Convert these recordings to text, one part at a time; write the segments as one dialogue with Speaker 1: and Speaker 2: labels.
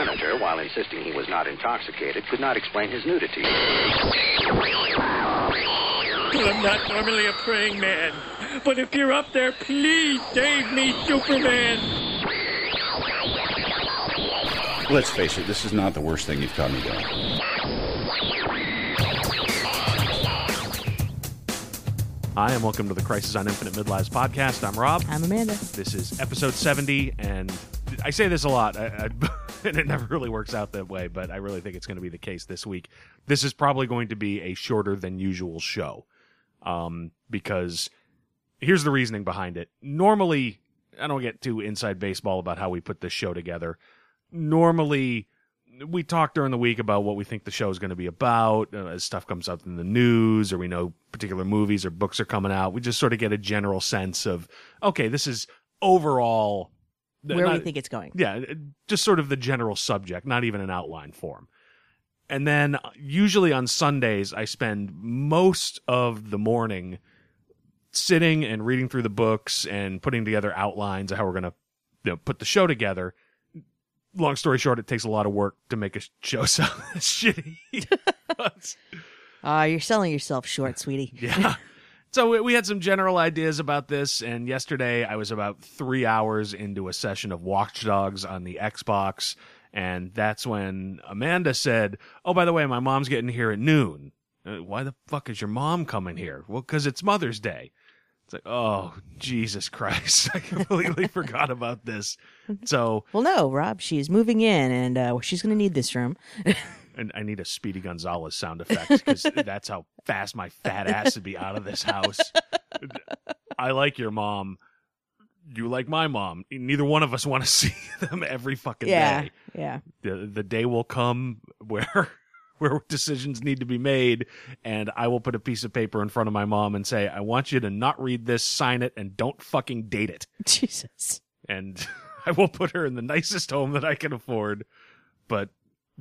Speaker 1: senator, while insisting he was not intoxicated, could not explain his nudity.
Speaker 2: I'm not normally a praying man, but if you're up there, please save me, Superman.
Speaker 3: Let's face it, this is not the worst thing you've caught me doing.
Speaker 4: Hi, and welcome to the Crisis on Infinite Midlives podcast. I'm Rob.
Speaker 5: I'm Amanda.
Speaker 4: This is episode 70, and I say this a lot, I, I, and it never really works out that way, but I really think it's going to be the case this week. This is probably going to be a shorter than usual show, um, because here's the reasoning behind it. Normally, I don't get too inside baseball about how we put this show together. Normally, we talk during the week about what we think the show is going to be about uh, as stuff comes up in the news or we know particular movies or books are coming out. We just sort of get a general sense of, okay, this is overall
Speaker 5: Where
Speaker 4: not-
Speaker 5: we think it's going.
Speaker 4: yeah, just sort of the general subject, not even an outline form. And then uh, usually on Sundays, I spend most of the morning sitting and reading through the books and putting together outlines of how we're going to you know, put the show together. Long story short, it takes a lot of work to make a show sound shitty.
Speaker 5: Ah, you're selling yourself short, sweetie.
Speaker 4: yeah. So we- we had some general ideas about this, and yesterday I was about three hours into a session of Watch Dogs on the Xbox, and that's when Amanda said, "Oh, by the way, my mom's getting here at noon. Uh, why the fuck is your mom coming here? Well, because it's Mother's Day." It's like, oh Jesus Christ! I completely forgot about this. So,
Speaker 5: Well, no, Rob, she's moving in, and uh, she's going to need this room.
Speaker 4: and I need a Speedy Gonzalez sound effect because that's how fast my fat ass would be out of this house. I like your mom. You like my mom. Neither one of us want to see them every fucking
Speaker 5: yeah,
Speaker 4: day.
Speaker 5: yeah.
Speaker 4: The the day will come where where decisions need to be made, and I will put a piece of paper in front of my mom and say, "I want you to not read this, sign it, and don't fucking date it."
Speaker 5: Jesus.
Speaker 4: and I will put her in the nicest home that I can afford. But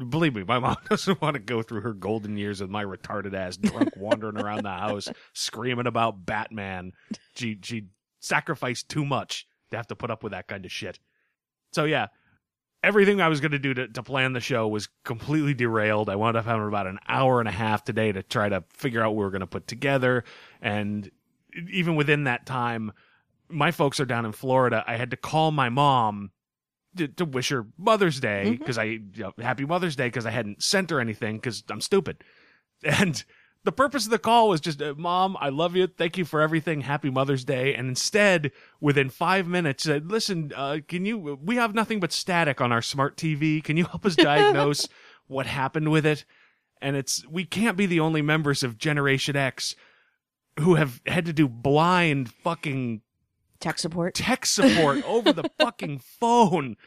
Speaker 4: believe me, my mom doesn't want to go through her golden years with my retarded ass drunk wandering around the house screaming about Batman. She she sacrificed too much to have to put up with that kind of shit. So yeah, everything I was going to do to to plan the show was completely derailed. I wound up having about an hour and a half today to try to figure out what we were going to put together, and even within that time, my folks are down in Florida. I had to call my mom to, to wish her Mother's Day because I you know, Happy Mother's Day because I hadn't sent her anything because I'm stupid. And the purpose of the call was just, uh, Mom, I love you. Thank you for everything. Happy Mother's Day. And instead, within five minutes, said, Listen, uh, can you? We have nothing but static on our smart TV. Can you help us diagnose what happened with it? And it's we can't be the only members of Generation X who have had to do blind fucking
Speaker 5: Tech support.
Speaker 4: tech support over the fucking phone.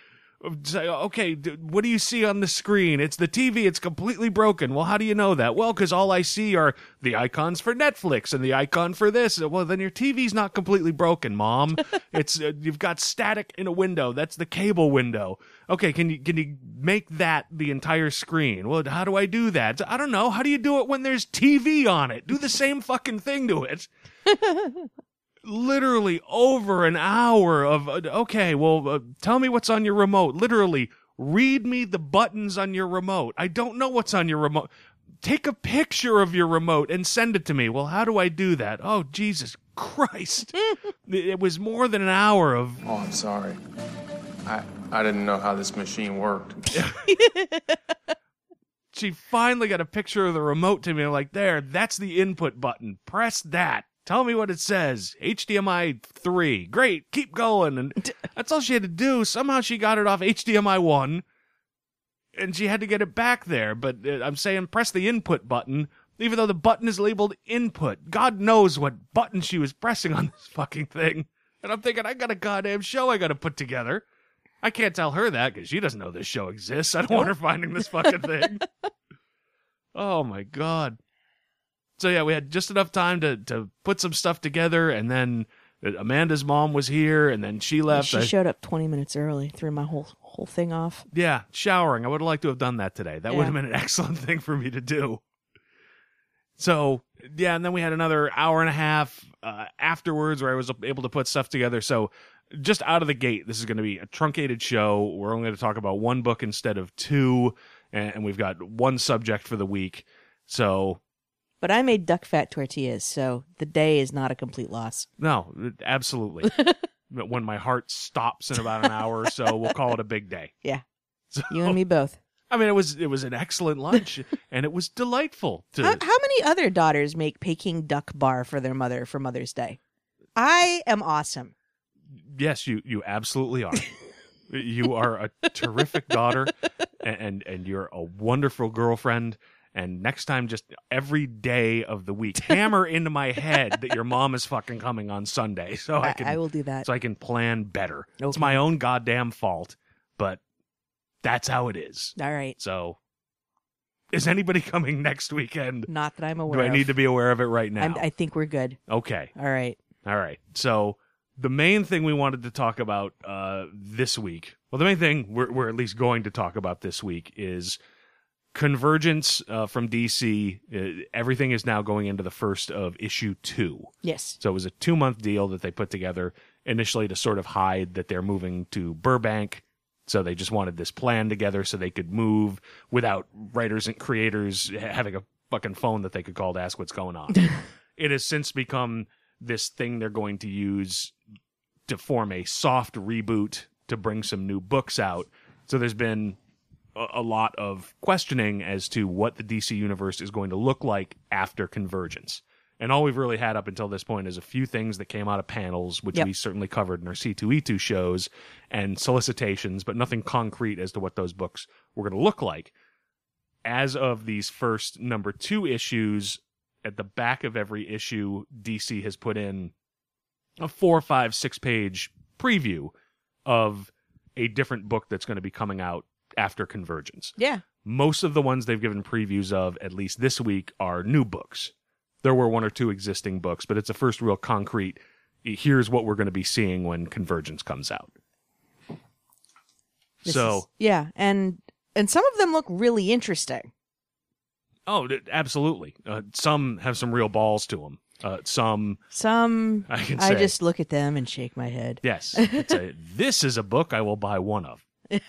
Speaker 4: Say, okay, what do you see on the screen? It's the TV. It's completely broken. Well, how do you know that? Well, because all I see are the icons for Netflix and the icon for this. Well, then your TV's not completely broken, Mom. it's uh, you've got static in a window. That's the cable window. Okay, can you can you make that the entire screen? Well, how do I do that? I don't know. How do you do it when there's TV on it? Do the same fucking thing to it literally over an hour of uh, okay well uh, tell me what's on your remote literally read me the buttons on your remote i don't know what's on your remote take a picture of your remote and send it to me well how do i do that oh jesus christ it it was more than an hour of
Speaker 6: Oh, I'm sorry. I I didn't know how this machine worked.
Speaker 4: she finally got a picture of the remote to me. I'm like, there, that's the input button. Press that. Tell me what it says. HDMI 3. Great. Keep going. And that's all she had to do. Somehow she got it off HDMI 1. And she had to get it back there. But uh, I'm saying press the input button, even though the button is labeled input. God knows what button she was pressing on this fucking thing. And I'm thinking, I got a goddamn show I got to put together. I can't tell her that because she doesn't know this show exists. I don't want her finding this fucking thing. oh my god. So yeah, we had just enough time to to put some stuff together, and then Amanda's mom was here, and then she left.
Speaker 5: She
Speaker 4: I-
Speaker 5: showed up 20 minutes early, threw my whole whole thing off.
Speaker 4: yeah, showering. I would have liked to have done that today. That would have been an excellent thing for me to do. So yeah, and then we had another hour and a half uh, afterwards where I was able to put stuff together. So just out of the gate, this is going to be a truncated show. We're only going to talk about one book instead of two, and, and we've got one subject for the week. So,
Speaker 5: But I made duck fat tortillas, so the day is not a complete loss.
Speaker 4: no, absolutely. When my heart stops in about an hour or so, we'll call it a big day.
Speaker 5: Yeah.
Speaker 4: So,
Speaker 5: You and me both.
Speaker 4: I mean, it was it was an excellent lunch, and it was delightful to.
Speaker 5: How, how many other daughters make Peking duck bar for their mother for Mother's Day? I am awesome.
Speaker 4: yes, you you absolutely are. you are a terrific daughter, and, and and you're a wonderful girlfriend. And next time, just every day of the week, hammer into my head that your mom is fucking coming on Sunday, so I
Speaker 5: I,
Speaker 4: can
Speaker 5: I will do that.
Speaker 4: so I can plan better. It's my own goddamn fault, but that's how it is.
Speaker 5: All right.
Speaker 4: So, is anybody coming next weekend?
Speaker 5: Not that I'm aware
Speaker 4: Do I
Speaker 5: of.
Speaker 4: need to be aware of it right now?
Speaker 5: I'm, I think we're good.
Speaker 4: okay.
Speaker 5: All right.
Speaker 4: All right. So the main thing we wanted to talk about uh, this week, well, the main thing we're, we're at least going to talk about this week is convergence uh, from DC. Uh, everything is now going into the first of issue two.
Speaker 5: Yes.
Speaker 4: So it was a two month deal that they put together initially to sort of hide that they're moving to Burbank. So they just wanted this plan together so they could move without writers and creators having a fucking phone that they could call to ask what's going on. it has since become this thing they're going to use to form a soft reboot to bring some new books out. So there's been a, lot of questioning as to what the DC universe is going to look like after Convergence. And all we've really had up until this point is a few things that came out of panels, which
Speaker 5: Yep.
Speaker 4: we certainly covered in our C2E2 shows, and solicitations, but nothing concrete as to what those books were going to look like. As of these first number two issues, at the back of every issue, DC has put in a four, five, six page preview of a different book that's going to be coming out after Convergence
Speaker 5: Yeah.
Speaker 4: most of the ones they've given previews of, at least this week, are new books. There were one or two existing books, but it's a first real concrete. Here's what we're going to be seeing when Convergence comes out.
Speaker 5: This
Speaker 4: so,
Speaker 5: is- yeah, and and some of them look really interesting.
Speaker 4: oh, absolutely. Uh, some have some real balls to them. Uh, some,
Speaker 5: Some
Speaker 4: I can
Speaker 5: I just look at them and shake my head.
Speaker 4: yes, it's a, this is a book I will buy one of.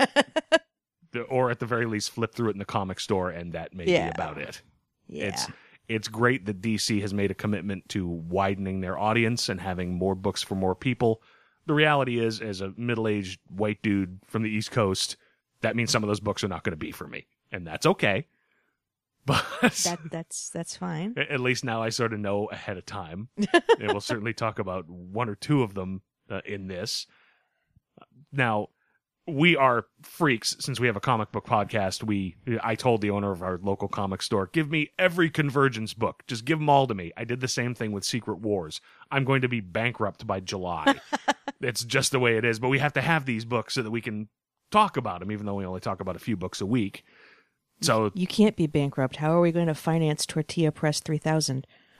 Speaker 4: Or at the very least, flip through it in the comic store, and that may
Speaker 5: Yeah.
Speaker 4: be about it.
Speaker 5: Yeah.
Speaker 4: It's it's great that DC has made a commitment to widening their audience and having more books for more people. The reality is, as a middle-aged white dude from the East Coast, that means some of those books are not going to be for me, and that's okay. But
Speaker 5: that that's that's fine.
Speaker 4: at least now I sort of know ahead of time. and we'll certainly talk about one or two of them uh, in this. Now, we are freaks since we have a comic book podcast. We I told the owner of our local comic store, "Give me every Convergence book. Just give them all to me." I did the same thing with Secret Wars. I'm going to be bankrupt by July. it's just the way it is, but we have to have these books so that we can talk about them even though we only talk about a few books a week. So
Speaker 5: You can't be bankrupt. How are we going to finance Tortilla Press 3000?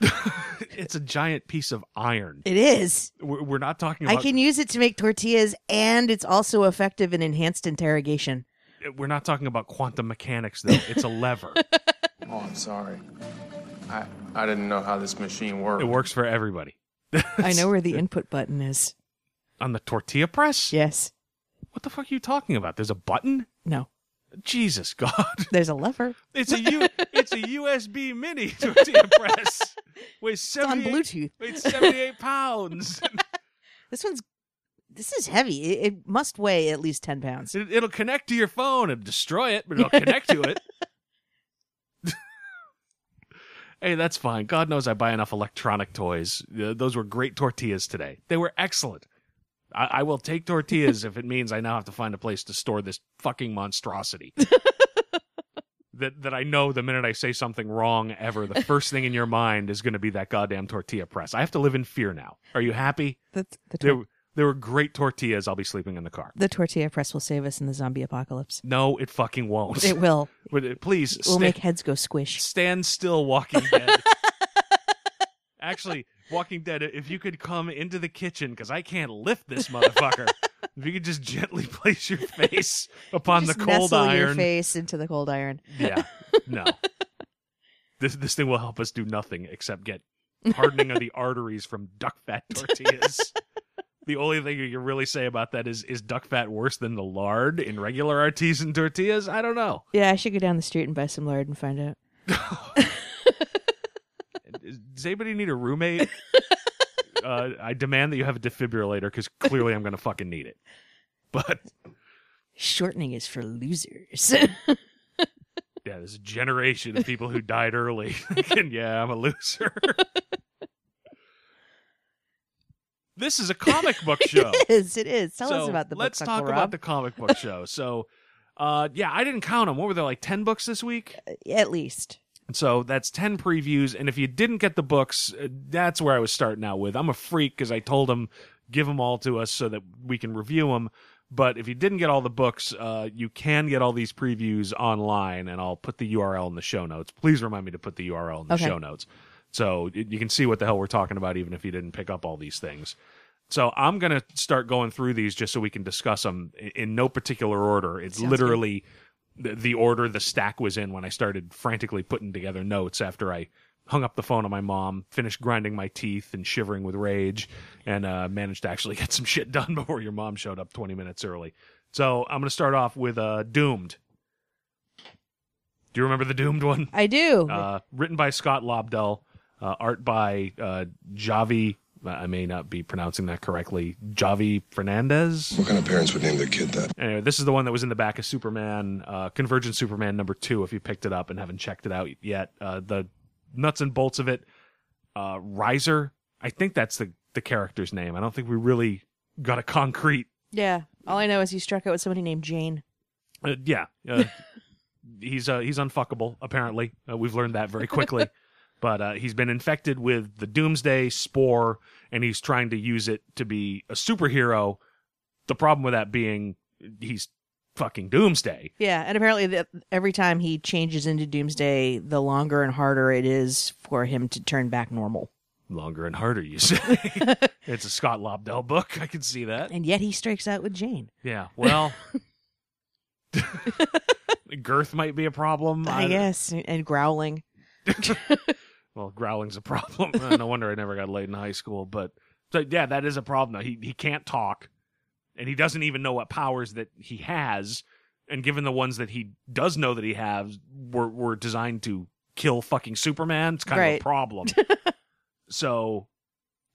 Speaker 4: it's a giant piece of iron.
Speaker 5: It is.
Speaker 4: We're we're not talking About, I
Speaker 5: can use it to make tortillas and it's also effective in enhanced interrogation.
Speaker 4: Uh, we're not talking about quantum mechanics though. It's a lever.
Speaker 6: Oh, I'm sorry. I I didn't know how this machine worked.
Speaker 4: it works for everybody.
Speaker 5: I know where the input button is.
Speaker 4: On the tortilla press?
Speaker 5: Yes.
Speaker 4: What the fuck are you talking about? There's a button?
Speaker 5: No.
Speaker 4: Jesus God.
Speaker 5: There's a lever.
Speaker 4: It's a U it's a USB mini tortilla press. Weighs
Speaker 5: It's on Bluetooth.
Speaker 4: Weighs 78 pounds.
Speaker 5: This one's this is heavy. It, it must weigh at least 10 pounds.
Speaker 4: It, it'll connect to your phone and destroy it, but it'll connect to it. hey, that's fine. God knows I buy enough electronic toys. Uh, those were great tortillas today. They were excellent. I, I will take tortillas if it means I now have to find a place to store this fucking monstrosity. that that I know the minute I say something wrong ever, the first thing in your mind is going to be that goddamn tortilla press. I have to live in fear now. Are you happy?
Speaker 5: The, the,
Speaker 4: There,
Speaker 5: tor-
Speaker 4: there were great tortillas. I'll be sleeping in the car.
Speaker 5: the tortilla press will save us in the zombie apocalypse.
Speaker 4: No, it fucking won't.
Speaker 5: It will.
Speaker 4: Please
Speaker 5: It will
Speaker 4: sta-
Speaker 5: make heads go squish.
Speaker 4: stand still, Walking Dead. Actually, Walking Dead, if you could come into the kitchen because I can't lift this motherfucker. if you could just gently place your face upon the cold
Speaker 5: nestle
Speaker 4: iron.
Speaker 5: your face into the cold iron.
Speaker 4: Yeah, no. This this thing will help us do nothing except get hardening of the arteries from duck fat tortillas. the only thing you can really say about that is is duck fat worse than the lard in regular artisan tortillas? I don't know.
Speaker 5: Yeah, I should go down the street and buy some lard and find out.
Speaker 4: Does anybody need a roommate? uh, I demand that you have a defibrillator because clearly I'm going to fucking need it. But
Speaker 5: Shortening is for losers.
Speaker 4: yeah, there's a generation of people who died early. and yeah, I'm a loser. this is a comic book show.
Speaker 5: it is. It is. Tell us about the
Speaker 4: let's
Speaker 5: books,
Speaker 4: talk
Speaker 5: Uncle
Speaker 4: about
Speaker 5: Rob.
Speaker 4: the comic book show. So, uh, yeah, I didn't count them. What were there like ten books this week?
Speaker 5: At least.
Speaker 4: And so that's 10 previews. And if you didn't get the books, uh, that's where I was starting out with. I'm a freak because I told them, give them all to us so that we can review them. But if you didn't get all the books, uh, you can get all these previews online, and I'll put the URL in the show notes. Please remind me to put the URL in the
Speaker 5: Okay.
Speaker 4: show notes. So you can see what the hell we're talking about, even if you didn't pick up all these things. So I'm going to start going through these just so we can discuss them in, no particular order. It's
Speaker 5: Sounds
Speaker 4: literally the, the order the stack was in when I started frantically putting together notes after I hung up the phone on my mom, finished grinding my teeth and shivering with rage, and uh, managed to actually get some shit done before your mom showed up 20 minutes early. So I'm going to start off with uh, Doomed. Do you remember the Doomed one?
Speaker 5: I do.
Speaker 4: Uh, written by Scott Lobdell, uh, art by uh, Javi. I may not be pronouncing that correctly. Javi Fernandez.
Speaker 7: What kind of parents would name their kid that?
Speaker 4: Anyway, this is the one that was in the back of Superman, uh, Convergent Superman number two. If you picked it up and haven't checked it out yet, uh, the nuts and bolts of it. Uh, Riser, I think that's the the character's name. I don't think we really got a concrete.
Speaker 5: yeah. All I know is he struck out with somebody named Jane.
Speaker 4: Uh, yeah, uh, he's uh, he's unfuckable. Apparently, uh, we've learned that very quickly. but uh, he's been infected with the Doomsday spore, and he's trying to use it to be a superhero. The problem with that being he's fucking Doomsday.
Speaker 5: Yeah, and apparently the, every time he changes into Doomsday, the longer and harder it is for him to turn back normal.
Speaker 4: Longer and harder, you say. it's a Scott Lobdell book. I can see that.
Speaker 5: And yet he strikes out with Jane.
Speaker 4: Yeah. Well, girth might be a problem.
Speaker 5: I guess, and growling.
Speaker 4: Well, growling's a problem. Uh, no wonder I never got laid in high school. But so, yeah, that is a problem. He he can't talk, and he doesn't even know what powers that he has. And given the ones that he does know that he has were were designed to kill fucking Superman, it's kind of a problem. so,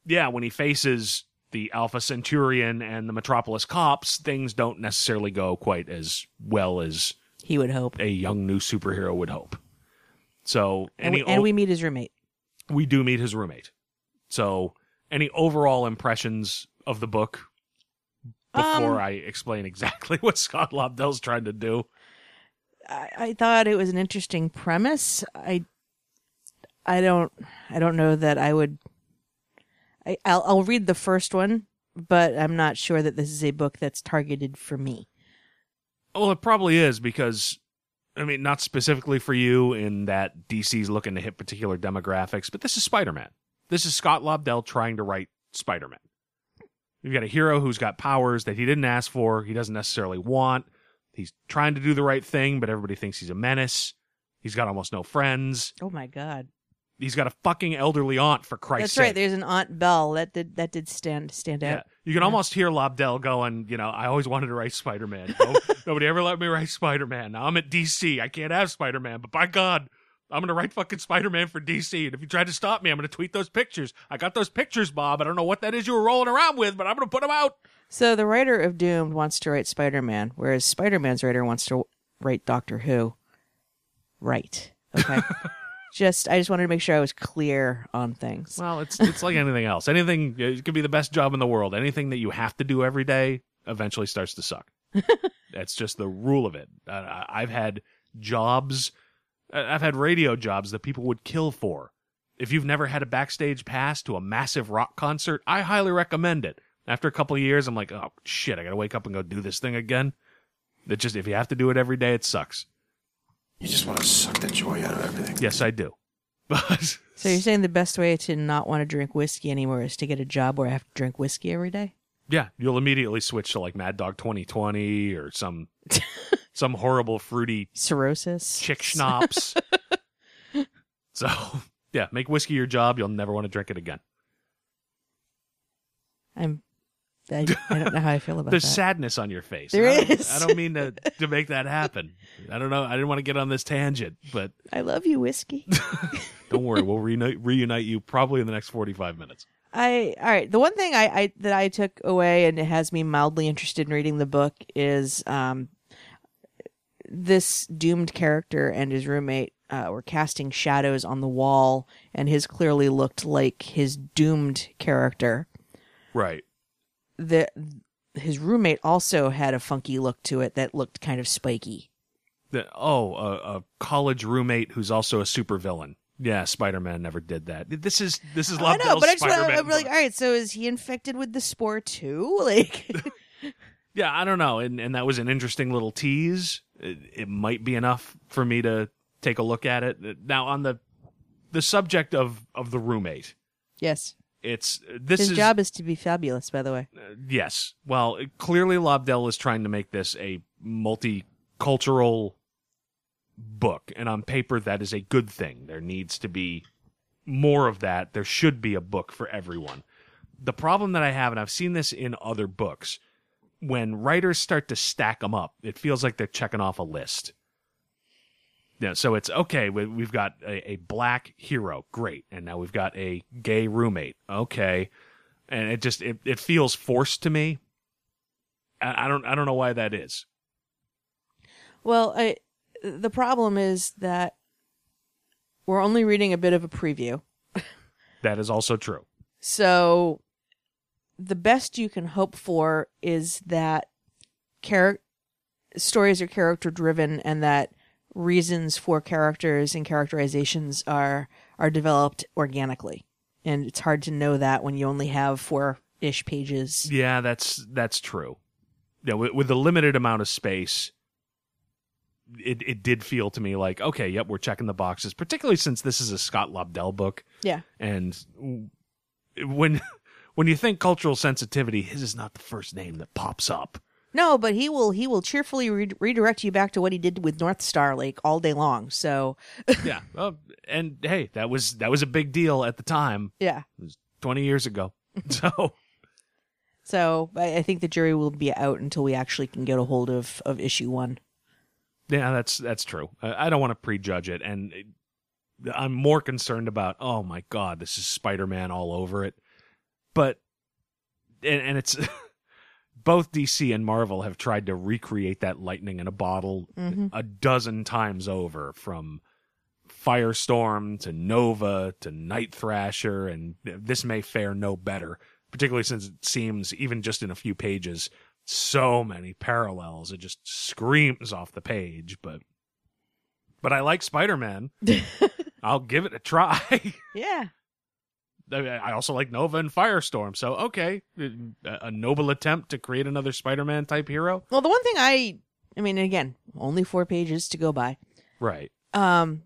Speaker 4: yeah, when he faces the Alpha Centurion and the Metropolis cops, things don't necessarily go quite as well as
Speaker 5: He would hope.
Speaker 4: a young new superhero would hope. So,
Speaker 5: And we, and
Speaker 4: o-
Speaker 5: we meet his roommate.
Speaker 4: we do meet his roommate. So, any overall impressions of the book before
Speaker 5: Um,
Speaker 4: I explain exactly what Scott Lobdell's trying to do?
Speaker 5: I, I thought it was an interesting premise. I I don't I don't know that I would I I'll, I'll read the first one, but I'm not sure that this is a book that's targeted for me.
Speaker 4: Well, it probably is because, I mean, not specifically for you in that DC's looking to hit particular demographics, but this is Spider Man. This is Scott Lobdell trying to write Spider Man. You've got a hero who's got powers that he didn't ask for, he doesn't necessarily want. He's trying to do the right thing, but everybody thinks he's a menace. He's got almost no friends.
Speaker 5: Oh my god.
Speaker 4: He's got a fucking elderly aunt, for Christ's
Speaker 5: That's right. There's an Aunt Bell that did that did stand stand
Speaker 4: Yeah,
Speaker 5: out.
Speaker 4: you can
Speaker 5: Yeah.
Speaker 4: almost hear Lobdell going, you know, I always wanted to write Spider Man. nobody ever let me write Spider Man. Now I'm at DC. I can't have Spider Man, but by God, I'm going to write fucking Spider Man for DC. And if you try to stop me, I'm going to tweet those pictures. I got those pictures, Bob. I don't know what that is you were rolling around with, but I'm going to put them out.
Speaker 5: So the writer of Doomed wants to write Spider-Man, whereas Spider-Man's writer wants to write Doctor Who. Right. Okay. just I just wanted to make sure I was clear on things.
Speaker 4: Well, it's it's like anything else. Anything, it could be the best job in the world. Anything that you have to do every day eventually starts to suck. That's just the rule of it. I- I've had jobs, I've had radio jobs that people would kill for. If you've never had a backstage pass to a massive rock concert, I highly recommend it. After a couple of years, I'm like, oh shit, I gotta wake up and go do this thing again. That just if you have to do it every day, it sucks.
Speaker 7: You just want to suck the joy out of everything.
Speaker 4: Yes, I do. But
Speaker 5: So you're saying the best way to not want to drink whiskey anymore is to get a job where I have to drink whiskey every day?
Speaker 4: Yeah, you'll immediately switch to like Mad Dog 2020 or some some horrible fruity
Speaker 5: Cirrhosis.
Speaker 4: chick schnapps. so, yeah, make whiskey your job. You'll never want to drink it again.
Speaker 5: I'm I, I don't know how I feel about that.
Speaker 4: There's
Speaker 5: that.
Speaker 4: sadness on your face.
Speaker 5: There
Speaker 4: I don't,
Speaker 5: is.
Speaker 4: I don't mean to to make that happen. I don't know. I didn't want to get on this tangent, but
Speaker 5: I love you, whiskey.
Speaker 4: don't worry. We'll reunite, reunite you probably in the next 45 minutes.
Speaker 5: I all right. The one thing I, I that I took away and it has me mildly interested in reading the book is um this doomed character and his roommate uh, were casting shadows on the wall, and his clearly looked like his doomed character.
Speaker 4: Right.
Speaker 5: The his roommate also had a funky look to it that looked kind of spiky.
Speaker 4: The, oh, a, a college roommate who's also a supervillain. Yeah, Spider-Man never did that. This is this is
Speaker 5: I know, but I just
Speaker 4: Spider-Man.
Speaker 5: I'm like, all right, so is he infected with the spore too? Like,
Speaker 4: Yeah, I don't know, and and that was an interesting little tease. It, it might be enough for me to take a look at it. Now, on the the subject of of the roommate,
Speaker 5: yes,
Speaker 4: it's uh, this
Speaker 5: his
Speaker 4: is
Speaker 5: job is to be fabulous. By the way, uh,
Speaker 4: yes. Well, clearly Lobdell is trying to make this a multicultural book, and on paper that is a good thing. There needs to be more of that. There should be a book for everyone. The problem that I have, and I've seen this in other books, when writers start to stack them up, it feels like they're checking off a list. Yeah, so it's okay. we- We've got a, a black hero, great, and now we've got a gay roommate, okay, and it just it, it feels forced to me. I, I don't I don't know why that is.
Speaker 5: well, I, the problem is that we're only reading a bit of a preview,
Speaker 4: That is also true.
Speaker 5: so the best you can hope for is that char- stories are character driven and that reasons for characters and characterizations are are developed organically and it's hard to know that when you only have four ish pages
Speaker 4: Yeah, that's that's true. Yeah, with, with the limited amount of space, it it did feel to me like okay, yep, we're checking the boxes. Particularly since this is a Scott Lobdell book,
Speaker 5: yeah
Speaker 4: and when when you think cultural sensitivity, his is not the first name that pops up.
Speaker 5: No but he will he will cheerfully re- redirect you back to what he did with Northstar lake all day long so
Speaker 4: yeah, uh, and hey, that was that was a big deal at the time,
Speaker 5: yeah
Speaker 4: twenty years ago. So
Speaker 5: so I, I think the jury will be out until we actually can get a hold of of issue one
Speaker 4: Yeah, that's that's true. I, I don't want to prejudge it, and it- I'm more concerned about. Oh my god, this is Spider-Man all over it. But and, and it's both DC and Marvel have tried to recreate that lightning in a bottle
Speaker 5: Mhm.
Speaker 4: a dozen times over, from Firestorm to Nova to Night Thrasher, and this may fare no better. Particularly since it seems, even just in a few pages, so many parallels. It just screams off the page, but but I like Spider-Man. I'll give it a try.
Speaker 5: yeah
Speaker 4: I I also like Nova and Firestorm, so okay, a, a noble attempt to create another Spider-Man type hero.
Speaker 5: well the one thing i i mean again only four pages to go by
Speaker 4: Right.
Speaker 5: um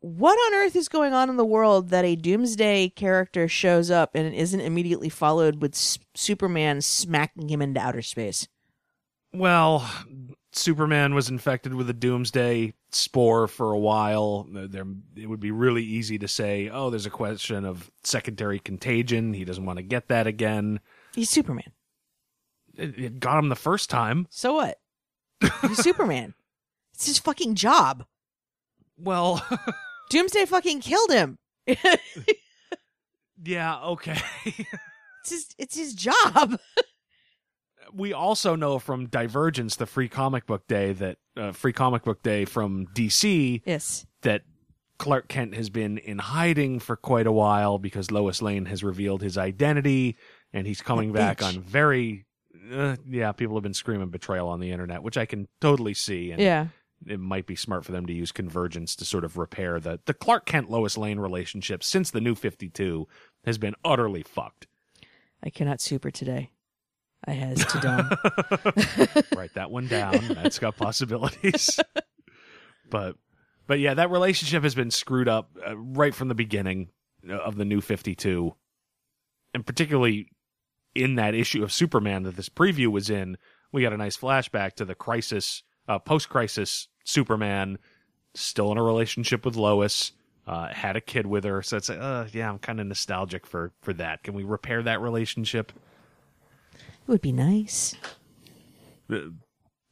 Speaker 5: what on earth is going on in the world that a doomsday character shows up and isn't immediately followed with S- superman smacking him into outer space
Speaker 4: Well, Superman was infected with a doomsday spore for a while. There, it would be really easy to say, "Oh, there's a question of secondary contagion. He doesn't want to get that again."
Speaker 5: he's superman
Speaker 4: It, it got him the first time.
Speaker 5: so what he's superman it's his fucking job
Speaker 4: Well,
Speaker 5: doomsday fucking killed him
Speaker 4: yeah, okay.
Speaker 5: it's his it's his job
Speaker 4: we also know from Divergence, the free comic book day that uh, free comic book day from DC
Speaker 5: yes.
Speaker 4: that Clark Kent has been in hiding for quite a while because Lois Lane has revealed his identity and he's coming back on very uh, yeah, people have been screaming betrayal on the internet, which I can totally see. And
Speaker 5: yeah.
Speaker 4: it might be smart for them to use convergence to sort of repair the the Clark Kent Lois Lane relationship since the new 52 has been utterly fucked.
Speaker 5: i cannot super today i has to dumb
Speaker 4: Write that one down. That's got possibilities. but but yeah, that relationship has been screwed up uh, right from the beginning uh, of the new 52. And particularly in that issue of Superman that this preview was in, we got a nice flashback to the crisis uh, post-crisis Superman still in a relationship with Lois. Uh, had a kid with her, so it's like, uh, yeah, I'm kind of nostalgic for for that. Can we repair that relationship?
Speaker 5: It would be nice.
Speaker 4: Uh,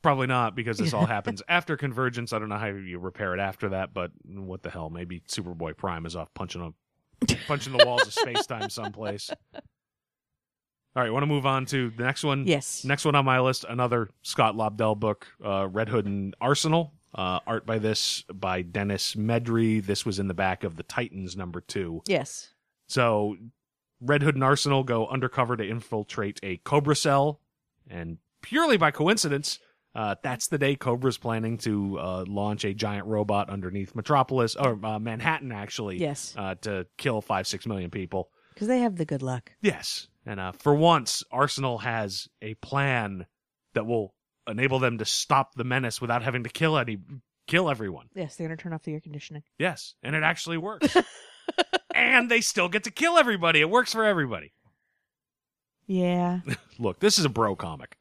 Speaker 4: Probably not because this all happens after Convergence. I don't know how you repair it after that, but what the hell? Maybe Superboy Prime is off punching a punching the walls of space time someplace. All right, want to move on to the next one?
Speaker 5: Yes.
Speaker 4: Next one on my list, another Scott Lobdell book, uh, Red Hood and Arsenal. Uh, art by this by Denis Medri. This was in the back of the Titans number two.
Speaker 5: Yes.
Speaker 4: So Red Hood and Arsenal go undercover to infiltrate a Cobra cell, and purely by coincidence, uh, that's the day Cobra's planning to uh, launch a giant robot underneath Metropolis or uh, Manhattan, actually.
Speaker 5: Yes.
Speaker 4: Uh, to kill five six million people.
Speaker 5: Because they have the good luck.
Speaker 4: Yes, and uh, for once, Arsenal has a plan that will enable them to stop the menace without having to kill any kill everyone.
Speaker 5: Yes, they're going to turn off the air conditioning.
Speaker 4: Yes, and it actually works. and they still get to kill everybody. It works for everybody.
Speaker 5: Yeah,
Speaker 4: Look, this is a bro comic.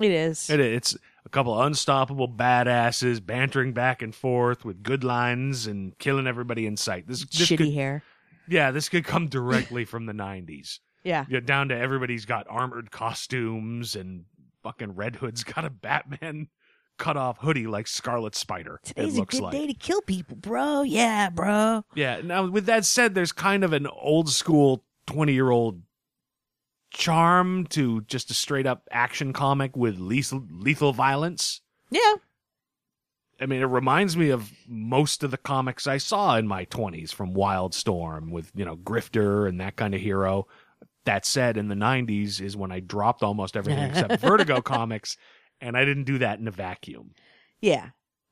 Speaker 5: it is.
Speaker 4: It, it's a couple of unstoppable badasses bantering back and forth with good lines and killing everybody in sight. This, this
Speaker 5: Shitty
Speaker 4: could,
Speaker 5: hair.
Speaker 4: yeah, this could come directly from the '90s.
Speaker 5: Yeah.
Speaker 4: Yeah, down to everybody's got armored costumes and fucking Red Hood's got a Batman cut off hoodie like Scarlet Spider.
Speaker 5: Today's
Speaker 4: it looks
Speaker 5: a good
Speaker 4: like.
Speaker 5: day to kill people, bro. Yeah, bro.
Speaker 4: Yeah. Now, with that said, there's kind of an old school 20 year old charm to just a straight up action comic with lethal, lethal violence.
Speaker 5: Yeah.
Speaker 4: I mean, it reminds me of most of the comics I saw in my 20s from Wildstorm with, you know, Grifter and that kind of hero. That said, in the 90s is when I dropped almost everything except Vertigo comics, and I didn't do that in a vacuum.
Speaker 5: Yeah.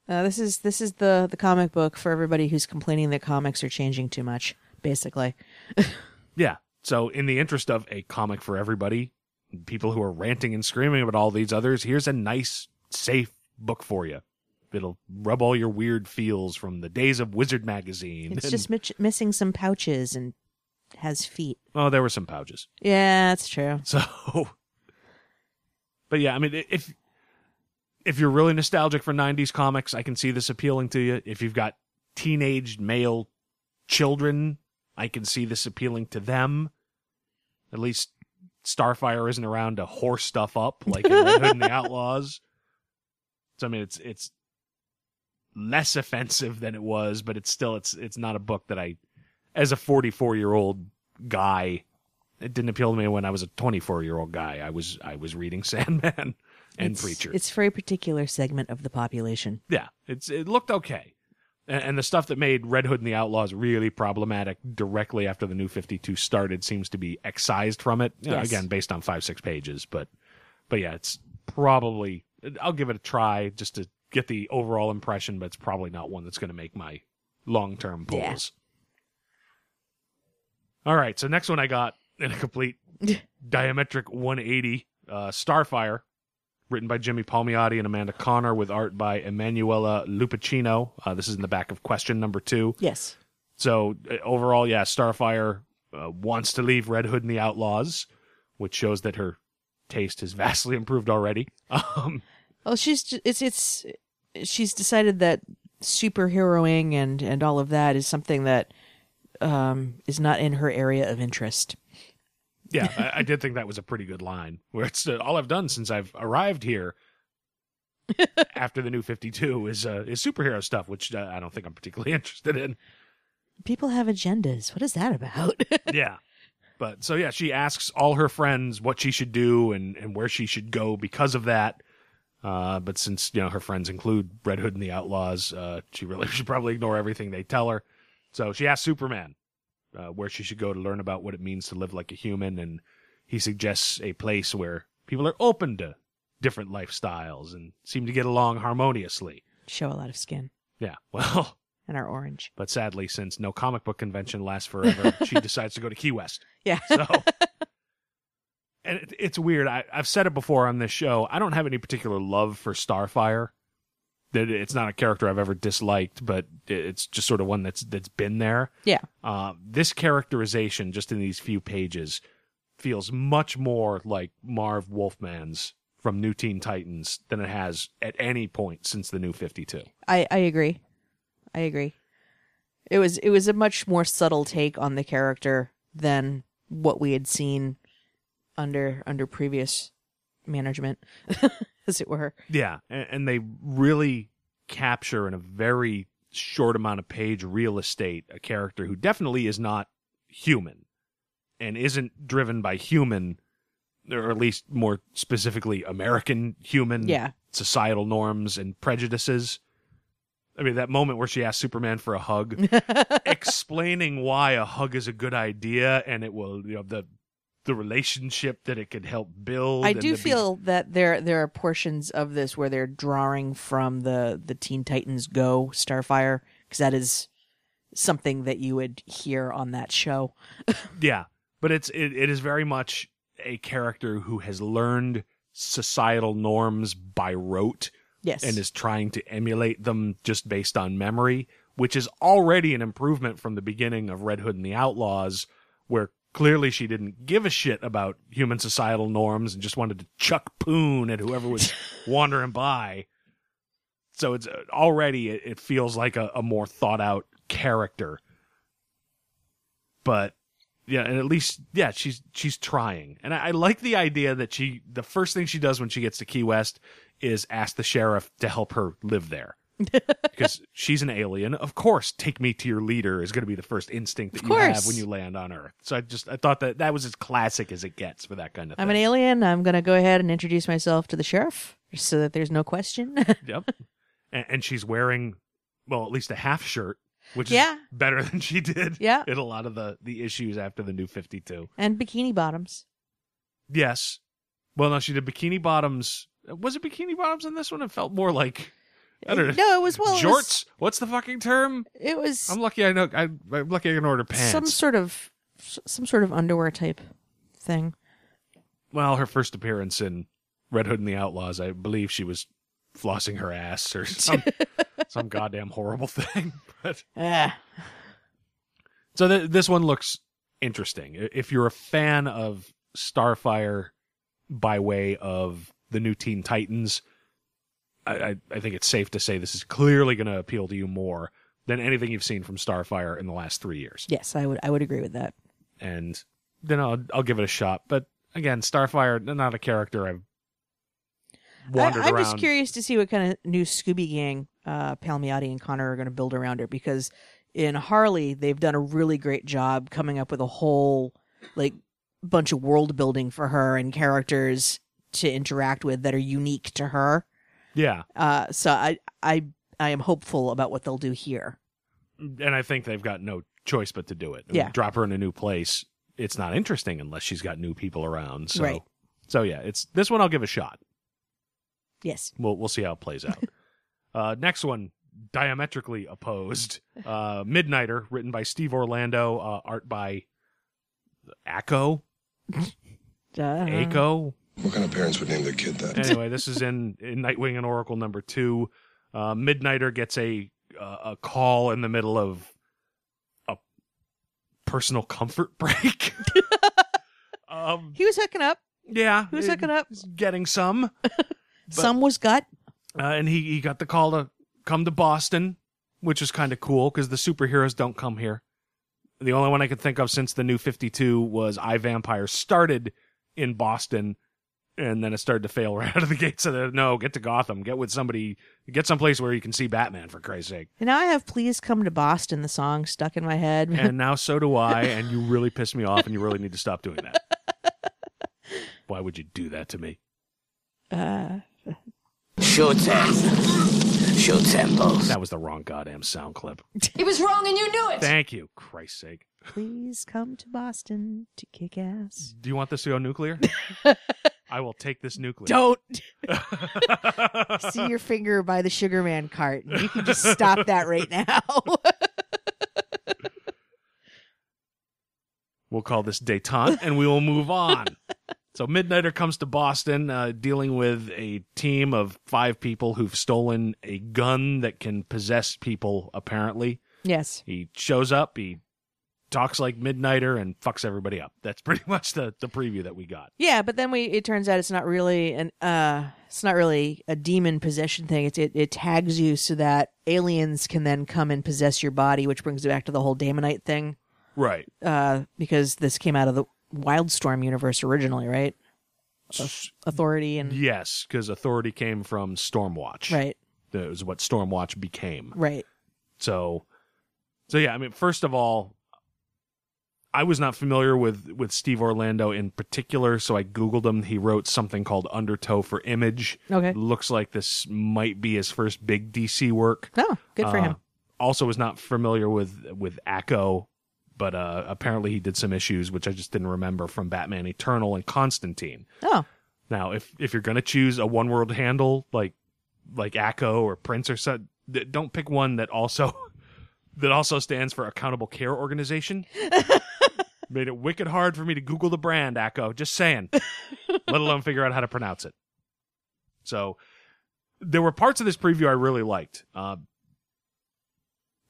Speaker 5: Uh, this is this is the the comic book for everybody who's complaining that comics are changing too much. Basically,
Speaker 4: Yeah. So, in the interest of a comic for everybody, people who are ranting and screaming about all these others, here's a nice, safe book for you. It'll rub all your weird feels from the days of Wizard magazine.
Speaker 5: it's
Speaker 4: and-
Speaker 5: just missing some pouches and has feet.
Speaker 4: oh, there were some pouches.
Speaker 5: Yeah, that's true.
Speaker 4: So, but yeah, I mean, if if you're really nostalgic for '90s comics, I can see this appealing to you. If you've got teenage male children, I can see this appealing to them. At least Starfire isn't around to horse stuff up like in Red Hood and the Outlaws. So I mean, it's it's less offensive than it was, but it's still it's it's not a book that I, as a 44 year old guy, it didn't appeal to me when I was a 24 year old guy. I was I was reading Sandman and
Speaker 5: it's,
Speaker 4: Preacher.
Speaker 5: It's for a particular segment of the population.
Speaker 4: yeah, it's it looked okay. And, and the stuff that made Red Hood and the Outlaws really problematic directly after the New 52 started seems to be excised from it.
Speaker 5: Yes.
Speaker 4: Again, based on five six pages, but but yeah, it's probably I'll give it a try just to get the overall impression, but it's probably not one that's going to make my long term
Speaker 5: Yeah.
Speaker 4: pulls. All right, so next one I got in a complete diametric 180 uh, Starfire, written by Jimmy Palmiotti and Amanda Conner, with art by Emanuela Lupacchino. Uh, this is in the back of question number two.
Speaker 5: Yes.
Speaker 4: So uh, overall, yeah, Starfire uh, wants to leave Red Hood and the Outlaws, which shows that her taste has vastly improved already. Um,
Speaker 5: Well, she's ju- it's it's she's decided that superheroing and and all of that is something that um is not in her area of interest.
Speaker 4: Yeah, I, I did think that was a pretty good line. Where it's uh, all I've done since I've arrived here after the new Fifty Two is uh, is superhero stuff, which uh, I don't think I'm particularly interested in.
Speaker 5: People have agendas. What is that about?
Speaker 4: yeah. But so yeah, she asks all her friends what she should do and, and where she should go because of that. Uh, but since you know her friends include Red Hood and the Outlaws, uh, she really should probably ignore everything they tell her. So she asks Superman uh, where she should go to learn about what it means to live like a human, and he suggests a place where people are open to different lifestyles and seem to get along harmoniously.
Speaker 5: Show a lot of skin
Speaker 4: Yeah, well,
Speaker 5: and are orange.
Speaker 4: but sadly, since no comic book convention lasts forever, she decides to go to Key West.
Speaker 5: Yeah.
Speaker 4: So, and it, it's weird. I, I've said it before on this show. I don't have any particular love for Starfire. That it's not a character I've ever disliked, but it's just sort of one that's that's been there.
Speaker 5: yeah.
Speaker 4: Uh, this characterization, just in these few pages, feels much more like Marv Wolfman's from New Teen Titans than it has at any point since the New Fifty Two.
Speaker 5: I I agree. I agree. It was it was a much more subtle take on the character than what we had seen under under previous management, as it were.
Speaker 4: Yeah, and, and they really capture in a very short amount of page real estate a character who definitely is not human and isn't driven by human or at least more specifically American human
Speaker 5: Yeah.
Speaker 4: societal norms and prejudices. I mean, that moment where she asked Superman for a hug, explaining why a hug is a good idea and it will, you know, the the relationship that it could help build.
Speaker 5: I do
Speaker 4: to be-
Speaker 5: feel that there there are portions of this where they're drawing from the the Teen Titans Go Starfire because that is something that you would hear on that show.
Speaker 4: Yeah, but it's it, it is very much a character who has learned societal norms by rote
Speaker 5: Yes,
Speaker 4: and is trying to emulate them just based on memory, which is already an improvement from the beginning of Red Hood and the Outlaws, where clearly she didn't give a shit about human societal norms and just wanted to chuck poon at whoever was wandering by. So it's uh, already it, it feels like a, a more thought out character. But yeah, and at least yeah, she's she's trying, and I, I like the idea that she the first thing she does when she gets to Key West is ask the sheriff to help her live there. because she's an alien. Of course, take me to your leader is going to be the first instinct that you have when you land on Earth. So I just I thought that that was as classic as it gets for that kind of thing.
Speaker 5: I'm
Speaker 4: thing.
Speaker 5: an alien. I'm gonna go ahead and introduce myself to the sheriff so that there's no question.
Speaker 4: Yep. and, and she's wearing, well, at least a half shirt, which
Speaker 5: Yeah.
Speaker 4: is better than she did
Speaker 5: Yeah.
Speaker 4: in a lot of the, the issues after the new 52.
Speaker 5: and bikini bottoms.
Speaker 4: Yes. Well, no, she did bikini bottoms. Was it bikini bottoms in this one? It felt more like, I don't know.
Speaker 5: No, it was well. it was-
Speaker 4: Jorts? What's the fucking term?
Speaker 5: It was,
Speaker 4: I'm lucky I know. I, I'm lucky I can order pants.
Speaker 5: some sort of some sort of underwear type thing.
Speaker 4: well, her first appearance in Red Hood and the Outlaws, I believe she was flossing her ass or some some goddamn horrible thing. But
Speaker 5: Ah,
Speaker 4: so th- this one looks interesting. I- If you're a fan of Starfire by way of the new Teen Titans, I, I, think it's safe to say this is clearly going to appeal to you more than anything you've seen from Starfire in the last three years.
Speaker 5: yes, I would I would agree with that.
Speaker 4: and then I'll I'll give it a shot. But again, Starfire, not a character I've wandered
Speaker 5: I, I'm
Speaker 4: around.
Speaker 5: just curious to see what kind of new Scooby Gang uh, Palmiotti and Conner are going to build around her because in Harley they've done a really great job coming up with a whole like bunch of world building for her and characters to interact with that are unique to her.
Speaker 4: Yeah,
Speaker 5: Uh, so I I I am hopeful about what they'll do here.
Speaker 4: and I think they've got no choice but to do it.
Speaker 5: Yeah.
Speaker 4: drop her in a new place. It's not interesting unless she's got new people around. So,
Speaker 5: Right.
Speaker 4: so yeah, it's this one. I'll give a shot.
Speaker 5: Yes.
Speaker 4: We'll we'll see how it plays out. uh, next one, diametrically opposed. Uh, Midnighter, written by Steve Orlando, uh, art by Acco.
Speaker 5: Uh,
Speaker 4: Aco.
Speaker 7: What kind of parents would name their kid that?
Speaker 4: anyway, this is in, in Nightwing and Oracle number two. Uh, Midnighter gets a uh, a call in the middle of a personal comfort break. um,
Speaker 5: He was hooking up.
Speaker 4: yeah,
Speaker 5: Who's hooking up?
Speaker 4: he's Getting some,
Speaker 5: Some was gut.
Speaker 4: uh, and he he got the call to come to Boston, which is kind of cool because the superheroes don't come here. The only one I could think of since the new Fifty Two was I Vampire started in Boston, and then it started to fail right out of the gate. So they're, no, get to Gotham, get with somebody, get someplace where you can see Batman for Christ's sake.
Speaker 5: And now I have "Please Come to Boston" the song stuck in my head.
Speaker 4: And now so do I, and you really piss me off, and you really need to stop doing that. Why would you do that to me?
Speaker 5: uh,
Speaker 8: Show them. Show them both.
Speaker 4: That was the wrong goddamn sound clip.
Speaker 9: It was wrong and you knew it.
Speaker 4: Thank you, Christ's sake.
Speaker 5: Please come to Boston to kick ass.
Speaker 4: Do you want this to go nuclear? I will take this nuclear.
Speaker 5: Don't see your finger by the Sugar Man cart. You can just stop that right now.
Speaker 4: We'll call this detente and we will move on. So Midnighter comes to Boston, uh, dealing with a team of five people who've stolen a gun that can possess people. Apparently,
Speaker 5: yes.
Speaker 4: he shows up, he talks like Midnighter, and fucks everybody up. That's pretty much the the preview that we got.
Speaker 5: Yeah, but then we it turns out it's not really an uh it's not really a demon possession thing. It's it, it tags you so that aliens can then come and possess your body, which brings it back to the whole Daemonite thing.
Speaker 4: Right.
Speaker 5: Uh because this came out of the Wildstorm universe originally, right? authority and
Speaker 4: Yes, because Authority came from Stormwatch.
Speaker 5: right,
Speaker 4: That was what Stormwatch became.
Speaker 5: right.
Speaker 4: So, so yeah. I mean, first of all, I was not familiar with with Steve Orlando in particular, so I googled him. He wrote something called Undertow for Image.
Speaker 5: Okay.
Speaker 4: looks like this might be his first big DC work.
Speaker 5: Oh, good for
Speaker 4: Uh,
Speaker 5: him.
Speaker 4: Also, was not familiar with with ACO, but uh, apparently he did some issues which I just didn't remember from Batman Eternal and Constantine.
Speaker 5: Oh,
Speaker 4: Now, if if you're gonna choose a one world handle like like ACO or Prince or so, don't pick one that also that also stands for Accountable Care Organization. Made it wicked hard for me to Google the brand ACO. Just saying, let alone figure out how to pronounce it. So, there were parts of this preview I really liked. Uh,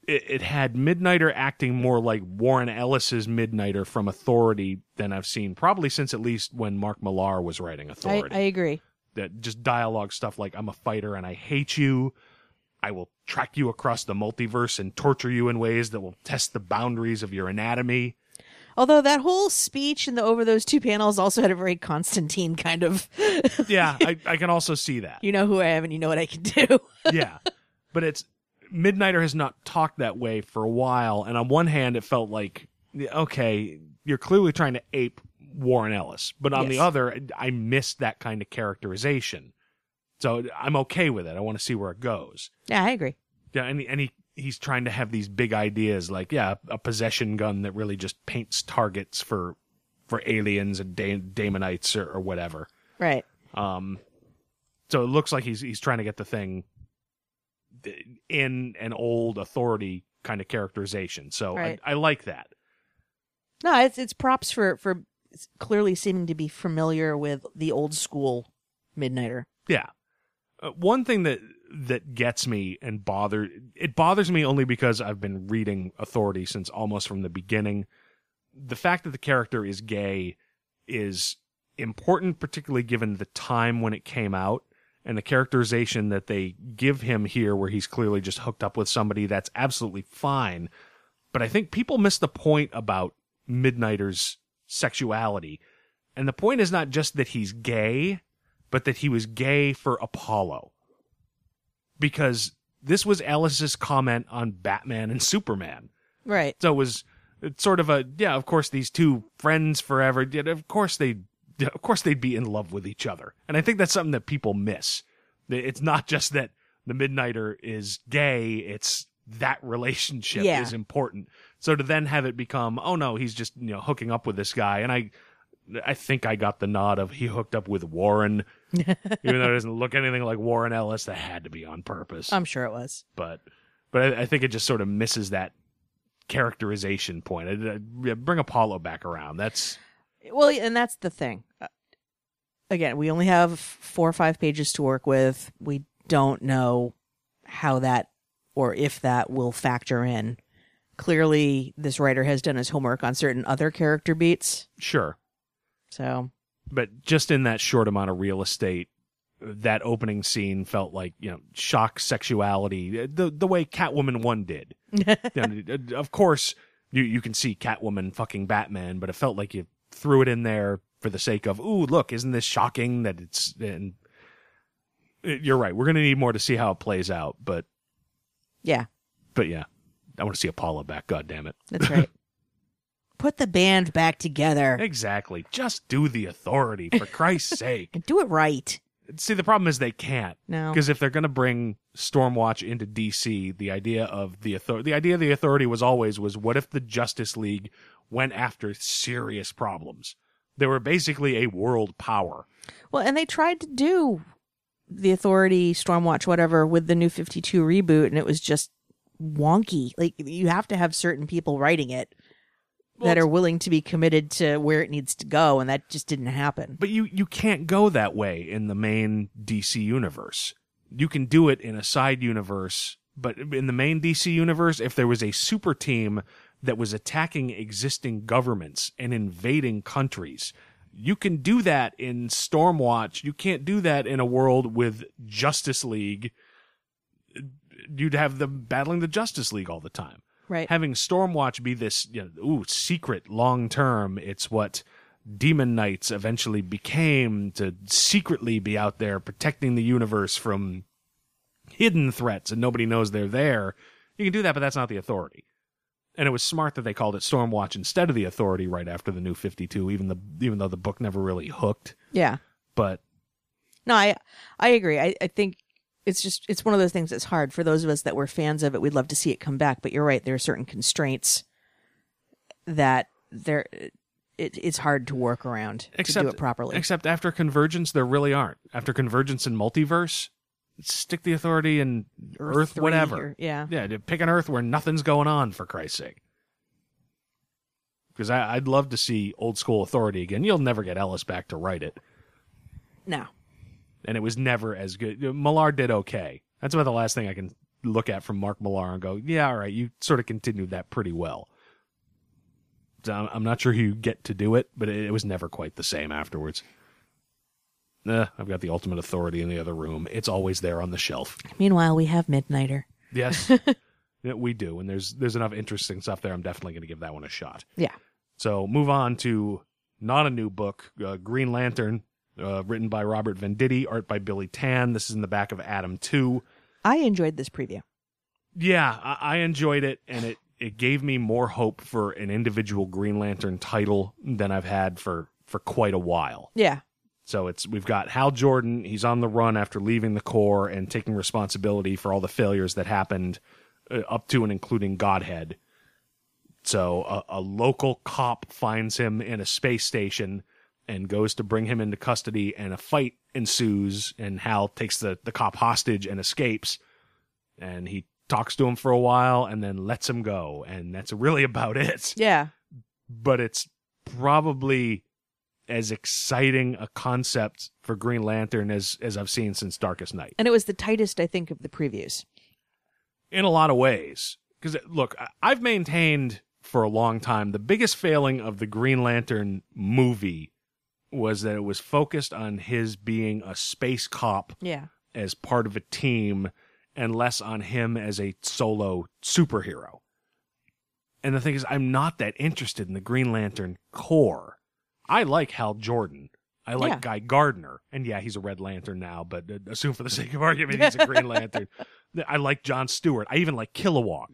Speaker 4: it, it had Midnighter acting more like Warren Ellis's Midnighter from Authority than I've seen probably since at least when Mark Millar was writing
Speaker 5: I,
Speaker 4: Authority.
Speaker 5: I agree.
Speaker 4: that just dialogue stuff like I'm a fighter and I hate you. I will track you across the multiverse and torture you in ways that will test the boundaries of your anatomy.
Speaker 5: Although that whole speech and the over those two panels also had a very Constantine kind of,
Speaker 4: Yeah, I, I can also see that.
Speaker 5: you know who I am and you know what I can do.
Speaker 4: yeah. But it's Midnighter has not talked that way for a while, and on one hand, it felt like okay, you're clearly trying to ape Warren Ellis, but on the other, I missed that kind of characterization. So I'm okay with it. I want to see where it goes.
Speaker 5: yeah, I agree.
Speaker 4: Yeah, and and he he's trying to have these big ideas like yeah, a possession gun that really just paints targets for for aliens and da- Daemonites or, or whatever.
Speaker 5: Right.
Speaker 4: Um, so it looks like he's he's trying to get the thing in an old authority kind of characterization. So
Speaker 5: Right.
Speaker 4: I, I like that.
Speaker 5: No, it's it's props for for clearly seeming to be familiar with the old school Midnighter.
Speaker 4: Yeah. Uh, one thing that that gets me and bother it bothers me only because I've been reading Authority since almost from the beginning. The fact that the character is gay is important, particularly given the time when it came out and the characterization that they give him here, where he's clearly just hooked up with somebody. That's absolutely fine, but I think people miss the point about Midnighter's sexuality, and the point is not just that he's gay but that he was gay for Apollo. Because this was Ellis's comment on Batman and Superman.
Speaker 5: Right.
Speaker 4: So it was it's sort of a yeah, of course these two friends forever. yeah, Of course they of course they'd be in love with each other. And I think that's something that people miss. It's not just that the Midnighter is gay, it's that relationship
Speaker 5: Yeah.
Speaker 4: is important. So to then have it become, oh no, he's just, you know, hooking up with this guy and I I think I got the nod of he hooked up with Warren. Even though it doesn't look anything like Warren Ellis, that had to be on purpose.
Speaker 5: I'm sure it was.
Speaker 4: but but I, I think it just sort of misses that characterization point. I, I- bring Apollo back around. That's
Speaker 5: Well, and that's the thing. Uh, Again, we only have four or five pages to work with. We don't know how that or if that will factor in. Clearly, this writer has done his homework on certain other character beats.
Speaker 4: sure,
Speaker 5: So,
Speaker 4: but just in that short amount of real estate, that opening scene felt like you know shock sexuality, the the way Catwoman one did. Know, uh, of course, you you can see Catwoman fucking Batman, but it felt like you threw it in there for the sake of, ooh, look, isn't this shocking that it's and. Uh, you're right. We're going to need more to see how it plays out, but
Speaker 5: yeah,
Speaker 4: but yeah, I want to see Apollo back. God damn it!
Speaker 5: that's right. Put the band back together
Speaker 4: Exactly. Just do the authority for Christ's sake.
Speaker 5: and do it right.
Speaker 4: See, the problem is they can't.
Speaker 5: No.
Speaker 4: Because if they're going to bring Stormwatch into DC, the idea of the authority, the idea of the authority was always was what if the Justice League went after serious problems? They were basically a world power.
Speaker 5: Well, and they tried to do the Authority, Stormwatch, whatever, with the new 52 reboot, and it was just wonky. Like, you have to have certain people writing it that are willing to be committed to where it needs to go, and that just didn't happen.
Speaker 4: But you you can't go that way in the main DC universe. You can do it in a side universe, but in the main DC universe, if there was a super team that was attacking existing governments and invading countries, you can do that in Stormwatch. You can't do that in a world with Justice League. You'd have them battling the Justice League all the time
Speaker 5: Right.
Speaker 4: having Stormwatch be this, you know, ooh, secret long term. It's what demon knights eventually became to secretly be out there protecting the universe from hidden threats and nobody knows they're there. You can do that, but that's not the authority. And it was smart that they called it Stormwatch instead of the authority right after the new 52 even the even though the book never really hooked,
Speaker 5: Yeah.
Speaker 4: but
Speaker 5: No, I I agree. I, I think it's just it's one of those things that's hard for those of us that were fans of it. We'd love to see it come back, but you're right. There are certain constraints that there it, it's hard to work around to do it properly.
Speaker 4: Except after Convergence, there really aren't. After Convergence and Multiverse, stick the authority in Earth,
Speaker 5: three
Speaker 4: whatever.
Speaker 5: or- yeah.
Speaker 4: Yeah, to pick an Earth where nothing's going on, for Christ's sake. Because I'd love to see old school authority again. You'll never get Ellis back to write it.
Speaker 5: No.
Speaker 4: And it was never as good. Millar did okay. That's about the last thing I can look at from Mark Millar and go, yeah, all right, you sort of continued that pretty well. So I'm- I'm not sure who you get to do it, but it, it was never quite the same afterwards. Eh, I've got the ultimate authority in the other room. It's always there on the shelf.
Speaker 5: Meanwhile, we have Midnighter.
Speaker 4: Yes, Yeah, we do, and there's there's enough interesting stuff there. I'm definitely going to give that one a shot.
Speaker 5: Yeah.
Speaker 4: So move on to not a new book, uh, Green Lantern, uh, written by Robert Venditti, art by Billy Tan. This is in the back of Atom Two.
Speaker 5: I enjoyed this preview.
Speaker 4: Yeah, I, I enjoyed it, and it it gave me more hope for an individual Green Lantern title than I've had for for quite a while.
Speaker 5: Yeah.
Speaker 4: So it's we've got Hal Jordan. He's on the run after leaving the Corps and taking responsibility for all the failures that happened uh, up to and including Godhead. So a, a local cop finds him in a space station and goes to bring him into custody, and a fight ensues. And Hal takes the the cop hostage and escapes. And he talks to him for a while and then lets him go, and that's really about it
Speaker 5: Yeah.
Speaker 4: but it's probably as exciting a concept for Green Lantern as as I've seen since Darkest Night.
Speaker 5: And it was the tightest, I think, of the previews.
Speaker 4: In a lot of ways, because look, I've maintained for a long time the biggest failing of the Green Lantern movie was that it was focused on his being a space cop
Speaker 5: Yeah.
Speaker 4: as part of a team and less on him as a solo superhero. And the thing is, I'm not that interested in the Green Lantern Corps. I like Hal Jordan. I like
Speaker 5: Yeah.
Speaker 4: Guy Gardner. And yeah, he's a Red Lantern now, but uh, assume for the sake of argument, he's a Green Lantern. I like John Stewart. I even like Kilowog.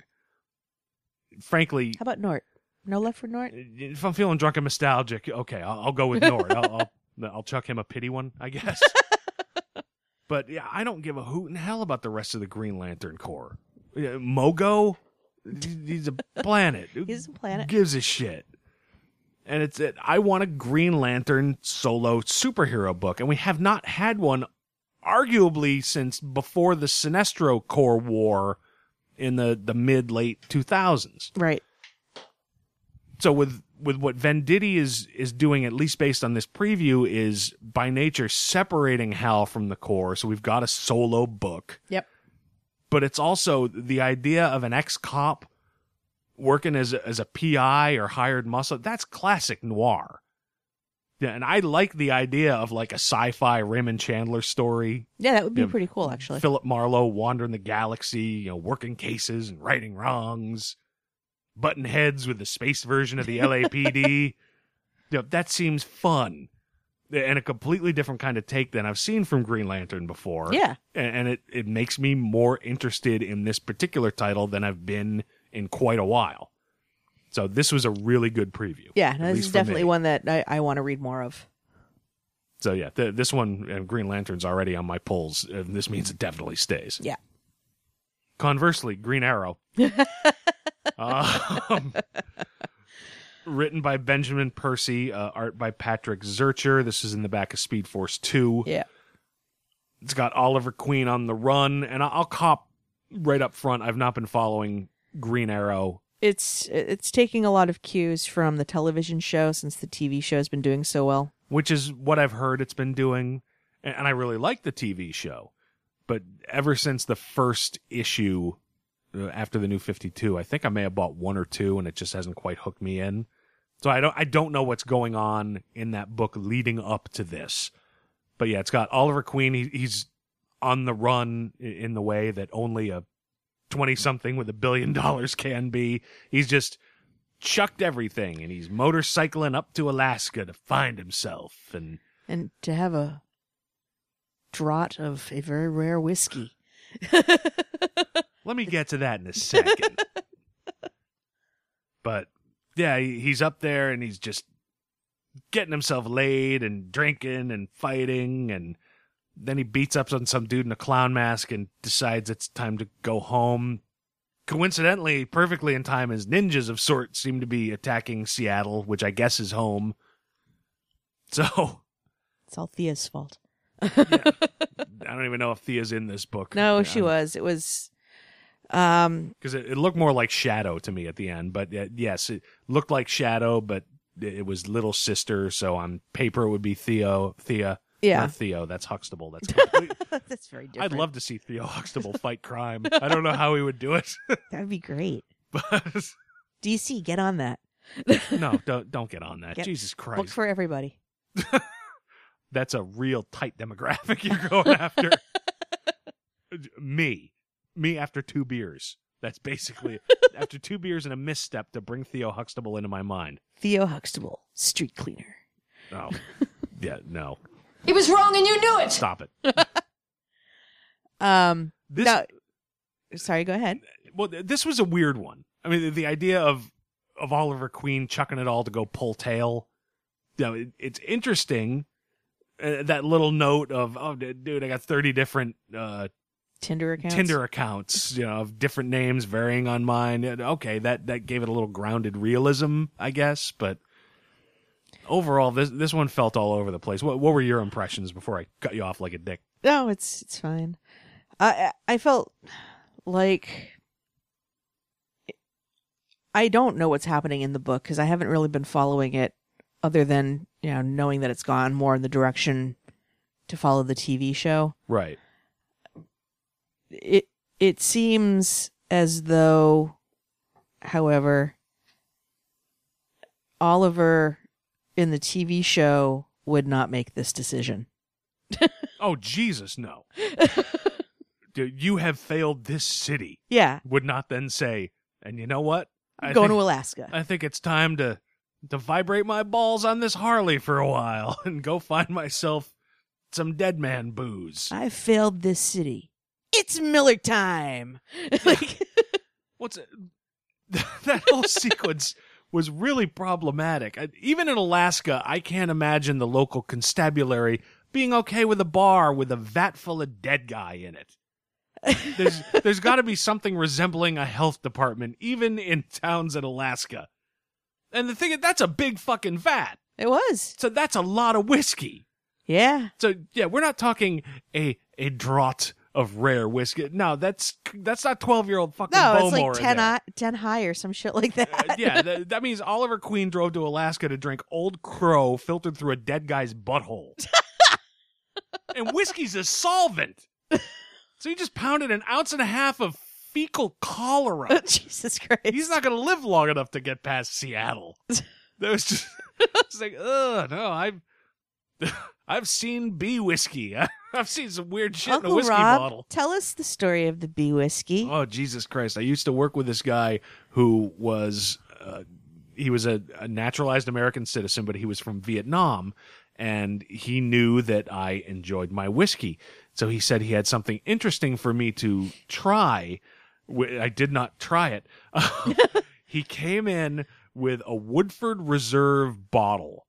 Speaker 4: Frankly,
Speaker 5: How about Nort? No love for Nort?
Speaker 4: Uh, if I'm feeling drunk and nostalgic, okay, I'll, I'll go with Nord. I'll, I'll I'll chuck him a pity one, I guess. but yeah, I don't give a hoot in hell about the rest of the Green Lantern Corps. Yeah, Mogo, he's a planet.
Speaker 5: He's a planet.
Speaker 4: Gives a shit. And it's it. I want a Green Lantern solo superhero book, and we have not had one, arguably since before the Sinestro Corps War in the the mid late two thousands
Speaker 5: Right.
Speaker 4: So with with what Venditti is is doing, at least based on this preview, is by nature separating Hal from the Corps. So we've got a solo book,
Speaker 5: Yep.
Speaker 4: but it's also the idea of an ex cop working as a, as a PI or hired muscle. That's classic noir. Yeah, and I like the idea of like a sci-fi Raymond Chandler story.
Speaker 5: Yeah, that would be
Speaker 4: Yeah.
Speaker 5: pretty cool, actually.
Speaker 4: Philip Marlowe wandering the galaxy, you know, working cases and righting wrongs, button heads with the space version of the LAPD. you know, that seems fun and a completely different kind of take than I've seen from Green Lantern before.
Speaker 5: Yeah.
Speaker 4: And, it, it makes me more interested in this particular title than I've been in quite a while. So this was a really good preview.
Speaker 5: Yeah, no, this is definitely one that I, I want to read more of.
Speaker 4: So yeah, th- this one, uh, Green Lantern's already on my polls. And this means it definitely stays.
Speaker 5: Yeah.
Speaker 4: Conversely, Green Arrow. um, written by Benjamin Percy, uh, art by Patrick Zircher. This is in the back of Speed Force 2.
Speaker 5: Yeah.
Speaker 4: It's got Oliver Queen on the run, and I'll cop right up front. I've not been following Green Arrow.
Speaker 5: It's it's taking a lot of cues from the television show since the TV show has been doing so well.
Speaker 4: which is what I've heard it's been doing, and I really like the TV show. But ever since the first issue Uh, after the new 52, I think I may have bought one or two and it just hasn't quite hooked me in. So I don't I don't know what's going on in that book leading up to this. But yeah, it's got Oliver Queen. He, he's on the run in the way that only a 20 something with a billion dollars can be. He's just chucked everything and he's motorcycling up to Alaska to find himself and
Speaker 5: And to have a draught of a very rare whiskey.
Speaker 4: let me get to that in a second. but yeah, he- he's up there and he's just getting himself laid and drinking and fighting and then he beats up on some dude in a clown mask and decides it's time to go home. Coincidentally, perfectly in time as ninjas of sorts seem to be attacking Seattle, which I guess is home. So
Speaker 5: It's all Thea's fault.
Speaker 4: I don't even know if Thea's in this book.
Speaker 5: No, she was. It was um
Speaker 4: because it, it looked more like Shadow to me at the end. But uh, yes, it looked like Shadow, but it was little sister. So on paper, it would be Theo, Thea.
Speaker 5: Yeah.
Speaker 4: Not Theo. That's Huxtable. That's
Speaker 5: that's very different.
Speaker 4: I'd love to see Theo Huxtable fight crime. I don't know how he would do it,
Speaker 5: That'd be great.
Speaker 4: but
Speaker 5: DC, get on that.
Speaker 4: no, don't don't get on that.
Speaker 5: Get-
Speaker 4: Jesus
Speaker 5: Book
Speaker 4: Christ,
Speaker 5: for everybody.
Speaker 4: that's a real tight demographic you're going after. me, me after two beers. That's basically after two beers and a misstep to bring Theo Huxtable into my mind.
Speaker 5: Theo Huxtable, street cleaner.
Speaker 4: Oh, yeah, no,
Speaker 9: He was wrong and you knew it.
Speaker 4: stop it.
Speaker 5: Um
Speaker 4: This,
Speaker 5: no sorry, go ahead.
Speaker 4: well, this was a weird one. I mean, the, the idea of of Oliver Queen chucking it all to go pull tail. You know, it, it's interesting. Uh, that little note of, oh, dude, I got thirty different uh,
Speaker 5: Tinder accounts.
Speaker 4: Tinder accounts, you know, of different names varying on mine. Okay, that that gave it a little grounded realism, I guess. But overall, this this one felt all over the place. What what were your impressions before I cut you off like a dick?
Speaker 5: No, it's it's fine. I I I felt like I don't know what's happening in the book because I haven't really been following it, other than you know knowing that it's gone more in the direction to follow the TV show.
Speaker 4: Right.
Speaker 5: It it seems as though, however, Oliver in the TV show would not make this decision.
Speaker 4: Oh Jesus, no. You have failed this city.
Speaker 5: Yeah,
Speaker 4: Would not then say, and you know what? I
Speaker 5: going
Speaker 4: think,
Speaker 5: to Alaska.
Speaker 4: I think it's time to to vibrate my balls on this Harley for a while and go find myself some dead man booze.
Speaker 5: I failed this city. It's Miller time. like,
Speaker 4: What's it? that whole sequence was really problematic. I- Even in Alaska, I can't imagine the local constabulary being okay with a bar with a vat full of dead guy in it. There's there's got to be something resembling a health department even in towns in Alaska. And the thing is, that's a big fucking vat.
Speaker 5: it was.
Speaker 4: So that's a lot of whiskey.
Speaker 5: Yeah.
Speaker 4: So yeah, we're not talking a a draught of rare whiskey. No, that's that's not twelve year old fucking
Speaker 5: No, it's
Speaker 4: Bowmore
Speaker 5: like
Speaker 4: in
Speaker 5: 10,
Speaker 4: there.
Speaker 5: high, 10 high or some shit like that.
Speaker 4: Uh, yeah, that, that means Oliver Queen drove to Alaska to drink Old Crow filtered through a dead guy's butthole. and whiskey's a solvent. So he just pounded an ounce and a half of fecal cholera.
Speaker 5: Jesus Christ.
Speaker 4: He's not going to live long enough to get past Seattle. That was just it's like, ugh, no, I've I've seen bee whiskey. I've seen some weird shit in a whiskey
Speaker 5: Rob,
Speaker 4: bottle.
Speaker 5: tell us the story of the bee whiskey.
Speaker 4: Oh Jesus Christ! I used to work with this guy who was uh, he was a, a naturalized American citizen, but he was from Vietnam, and he knew that I enjoyed my whiskey. So he said he had something interesting for me to try. I did not try it. he came in with a Woodford Reserve bottle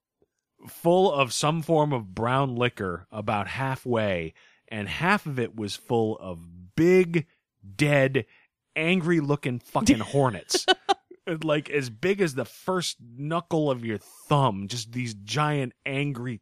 Speaker 4: full of some form of brown liquor about halfway, and half of it was full of big, dead, angry looking fucking hornets. like as big as the first knuckle of your thumb, just these giant angry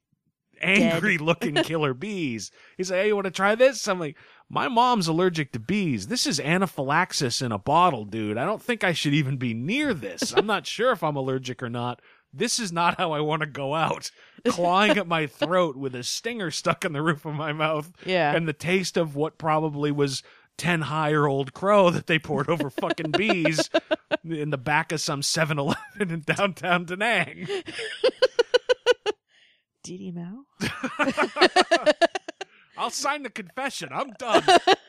Speaker 4: angry looking killer bees. He's like, Hey, you want to try this? I'm like, My mom's allergic to bees. This is anaphylaxis in a bottle, dude. I don't think I should even be near this. I'm not sure if I'm allergic or not. This is not how I want to go out. Clawing at my throat with a stinger stuck in the roof of my mouth.
Speaker 5: Yeah.
Speaker 4: And the taste of what probably was 10 higher old crow that they poured over fucking bees in the back of some 7 Eleven in downtown Da Nang.
Speaker 5: Didi Mao?
Speaker 4: I'll sign the confession. I'm done.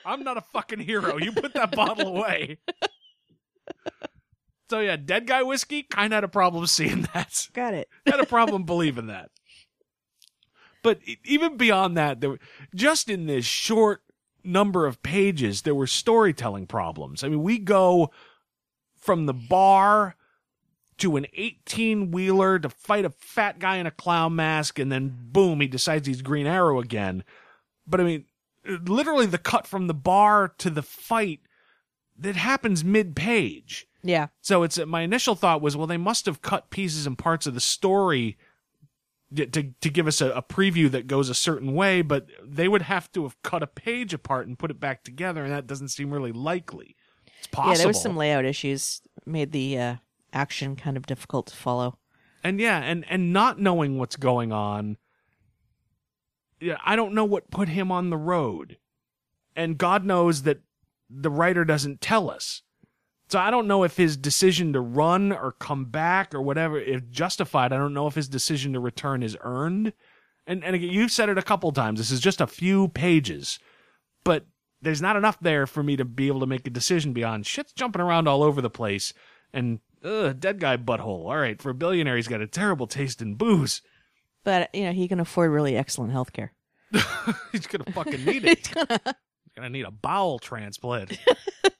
Speaker 4: I'm not a fucking hero. You put that bottle away. So yeah, dead guy whiskey kind of had a problem seeing that.
Speaker 5: Got it.
Speaker 4: had a problem believing that. But even beyond that, there were, just in this short number of pages, there were storytelling problems. I mean, we go from the bar to an 18 wheeler to fight a fat guy in a clown mask, and then boom, he decides he's Green Arrow again. But I mean, literally the cut from the bar to the fight that happens mid page.
Speaker 5: Yeah.
Speaker 4: So it's my initial thought was, well, they must have cut pieces and parts of the story to to, give us a, a preview that goes a certain way, but they would have to have cut a page apart and put it back together, and that doesn't seem really likely. It's possible.
Speaker 5: Yeah, there was some layout issues made the uh, action kind of difficult to follow.
Speaker 4: and yeah, and and not knowing what's going on. Yeah, I don't know what put him on the road, and God knows that the writer doesn't tell us. So I don't know if his decision to run or come back or whatever is justified. I don't know if his decision to return is earned. And and again, you've said it a couple times. This is just a few pages, but there's not enough there for me to be able to make a decision beyond shit's jumping around all over the place and ugh, dead guy butthole. All right, for a billionaire, he's got a terrible taste in booze.
Speaker 5: But you know, he can afford really excellent health care.
Speaker 4: he's gonna fucking need it. He's gonna need a bowel transplant.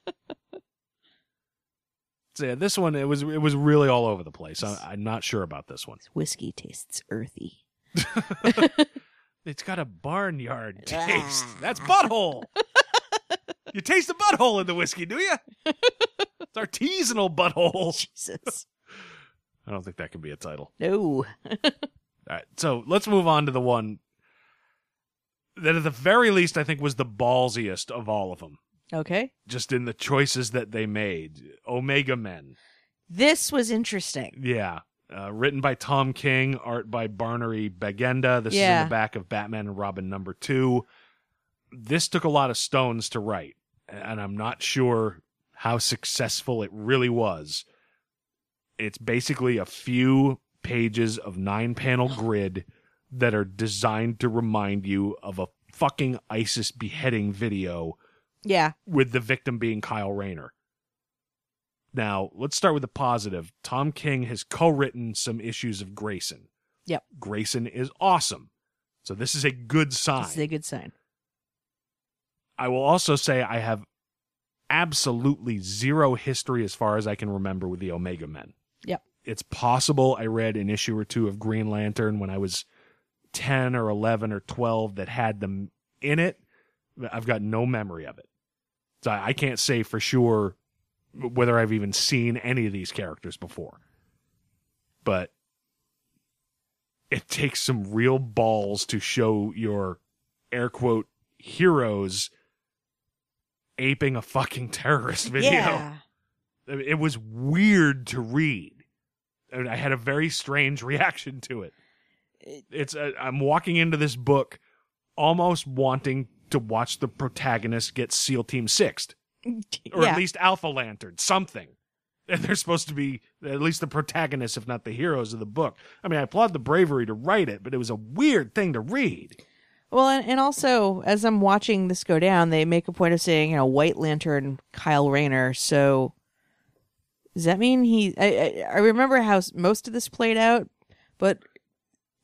Speaker 4: yeah, this one it was it was really all over the place. I, I'm not sure about this one.
Speaker 5: Whiskey tastes earthy.
Speaker 4: It's got a barnyard taste. That's butthole. you taste the butthole in the whiskey, do you? It's artisanal butthole.
Speaker 5: Jesus.
Speaker 4: I don't think that could be a title.
Speaker 5: No.
Speaker 4: All right, so let's move on to the one that, at the very least, I think was the ballsiest of all of them.
Speaker 5: Okay.
Speaker 4: Just in the choices that they made, Omega Men.
Speaker 5: This was interesting.
Speaker 4: Yeah, uh, written by Tom King, art by Barnaby Bagenda. This is in the back of Batman and Robin number two. This took a lot of stones to write, and I'm not sure how successful it really was. It's basically a few pages of nine panel grid that are designed to remind you of a fucking ISIS beheading video
Speaker 5: Yeah.
Speaker 4: with the victim being Kyle Rayner. Now, let's start with the positive. Tom King has co written some issues of Grayson.
Speaker 5: Yep.
Speaker 4: Grayson is awesome. So this is a good sign.
Speaker 5: This is a good sign.
Speaker 4: I will also say I have absolutely zero history as far as I can remember with the Omega Men.
Speaker 5: Yep.
Speaker 4: It's possible I read an issue or two of Green Lantern when I was 10 or 11 or 12 that had them in it. but I've got no memory of it. So I can't say for sure whether I've even seen any of these characters before. But it takes some real balls to show your air quote heroes aping a fucking terrorist video.
Speaker 5: Yeah.
Speaker 4: It was weird to read. I mean, I had a very strange reaction to it. It's uh, I'm walking into this book almost wanting to watch the protagonist get SEAL Team Sixth, or
Speaker 5: yeah.
Speaker 4: at least Alpha Lantern, something. And they're supposed to be at least the protagonists, if not the heroes of the book. I mean, I applaud the bravery to write it, but it was a weird thing to read.
Speaker 5: Well, and, and also as I'm watching this go down, they make a point of saying, you know, White Lantern, Kyle Rayner. So does that mean he? I, I, I remember how most of this played out, but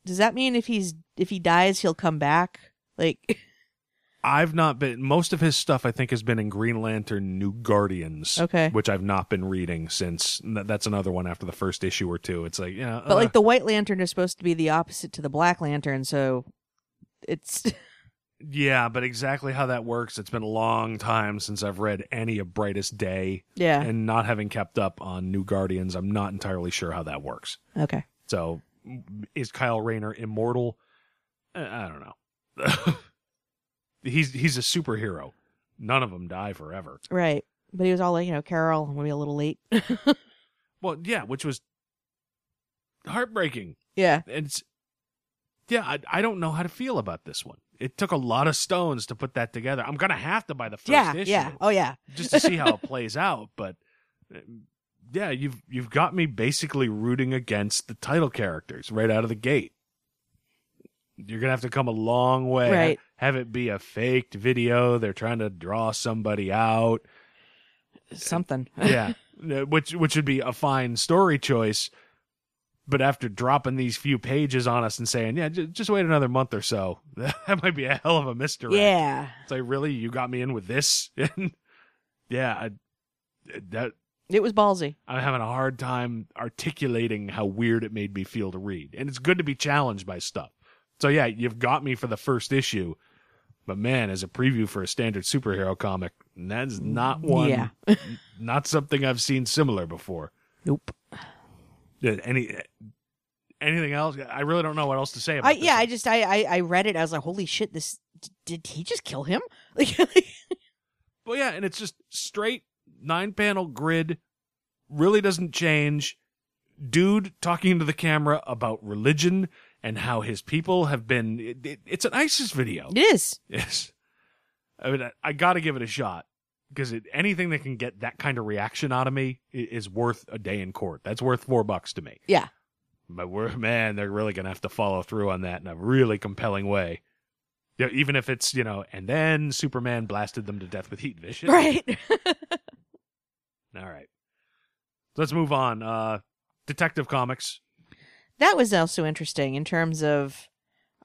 Speaker 5: does that mean if he's if he dies, he'll come back? Like,
Speaker 4: I've not been most of his stuff I think has been in Green Lantern New Guardians.
Speaker 5: Okay.
Speaker 4: Which I've not been reading since that's another one after the first issue or two. It's like, yeah.
Speaker 5: but like the White Lantern is supposed to be the opposite to the Black Lantern, so it's
Speaker 4: Yeah, but exactly how that works, it's been a long time since I've read any of Brightest Day.
Speaker 5: Yeah.
Speaker 4: And not having kept up on New Guardians, I'm not entirely sure how that works.
Speaker 5: okay.
Speaker 4: So is Kyle Rayner immortal? Uh, I don't know. he's he's a superhero. None of them die forever.
Speaker 5: Right. But he was all like, you know, Carol, I'm gonna be a little late.
Speaker 4: Well, yeah, which was heartbreaking.
Speaker 5: yeah.
Speaker 4: It's yeah, I, I don't know how to feel about this one. It took a lot of stones to put that together. I'm gonna have to buy the first
Speaker 5: Yeah.
Speaker 4: issue
Speaker 5: Yeah. Oh yeah.
Speaker 4: just to see how it plays out. But uh, yeah, you've you've got me basically rooting against the title characters right out of the gate. You're gonna have to come a long way.
Speaker 5: Right.
Speaker 4: Have it be a faked video. They're trying to draw somebody out.
Speaker 5: something.
Speaker 4: yeah, which which would be a fine story choice. But after dropping these few pages on us and saying, "Yeah, j- just wait another month or so," that might be a hell of a misdirect.
Speaker 5: yeah.
Speaker 4: It's like, really, you got me in with this? yeah, I, that
Speaker 5: It was ballsy.
Speaker 4: I'm having a hard time articulating how weird it made me feel to read. And it's good to be challenged by stuff. So yeah, you've got me for the first issue. But man, as a preview for a standard superhero comic, that's not mm, one
Speaker 5: Yeah.
Speaker 4: not something I've seen similar before.
Speaker 5: Nope.
Speaker 4: Any anything else? I really don't know what else to say about
Speaker 5: I yeah,
Speaker 4: one.
Speaker 5: I just I, I I read it. I was like, holy shit! This did he just kill him? Like,
Speaker 4: Well, yeah, and it's just straight nine panel grid. Really doesn't change. Dude talking to the camera about religion and how his people have been. It, it- it's an ISIS video.
Speaker 5: it is.
Speaker 4: Yes. I mean, I, I got to give it a shot because anything that can get that kind of reaction out of me i- is worth a day in court. That's worth four bucks to me.
Speaker 5: Yeah.
Speaker 4: But we're man, they're really gonna have to follow through on that in a really compelling way. Yeah, even if it's you know, and then Superman blasted them to death with heat vision.
Speaker 5: Right.
Speaker 4: All right. Let's move on. Uh Detective Comics.
Speaker 5: That was also interesting in terms of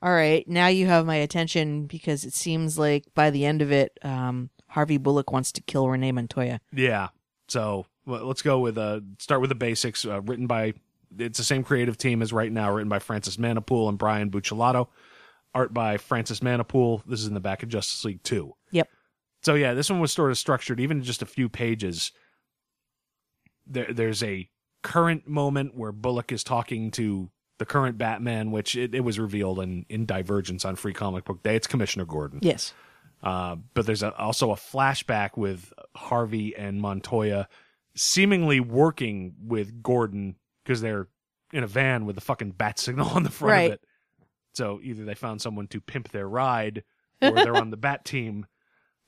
Speaker 5: all right now you have my attention because it seems like by the end of it um harvey bullock wants to kill renee montoya
Speaker 4: Yeah. So well, let's go with uh start with the basics. Uh, written by it's the same creative team as right now. Written by Francis Manapul and Brian Buccellato. Art by Francis Manapul. This is in the back of Justice League Two.
Speaker 5: Yep.
Speaker 4: So yeah, this one was sort of structured, even just a few pages. There, there's a current moment where Bullock is talking to the current Batman, which it, it was revealed in in Divergence on Free Comic Book Day. It's Commissioner Gordon.
Speaker 5: yes
Speaker 4: Uh, but there's a, also a flashback with Harvey and Montoya seemingly working with Gordon because they're in a van with the fucking bat signal on the front
Speaker 5: Right.
Speaker 4: of it. So either they found someone to pimp their ride or they're on the bat team.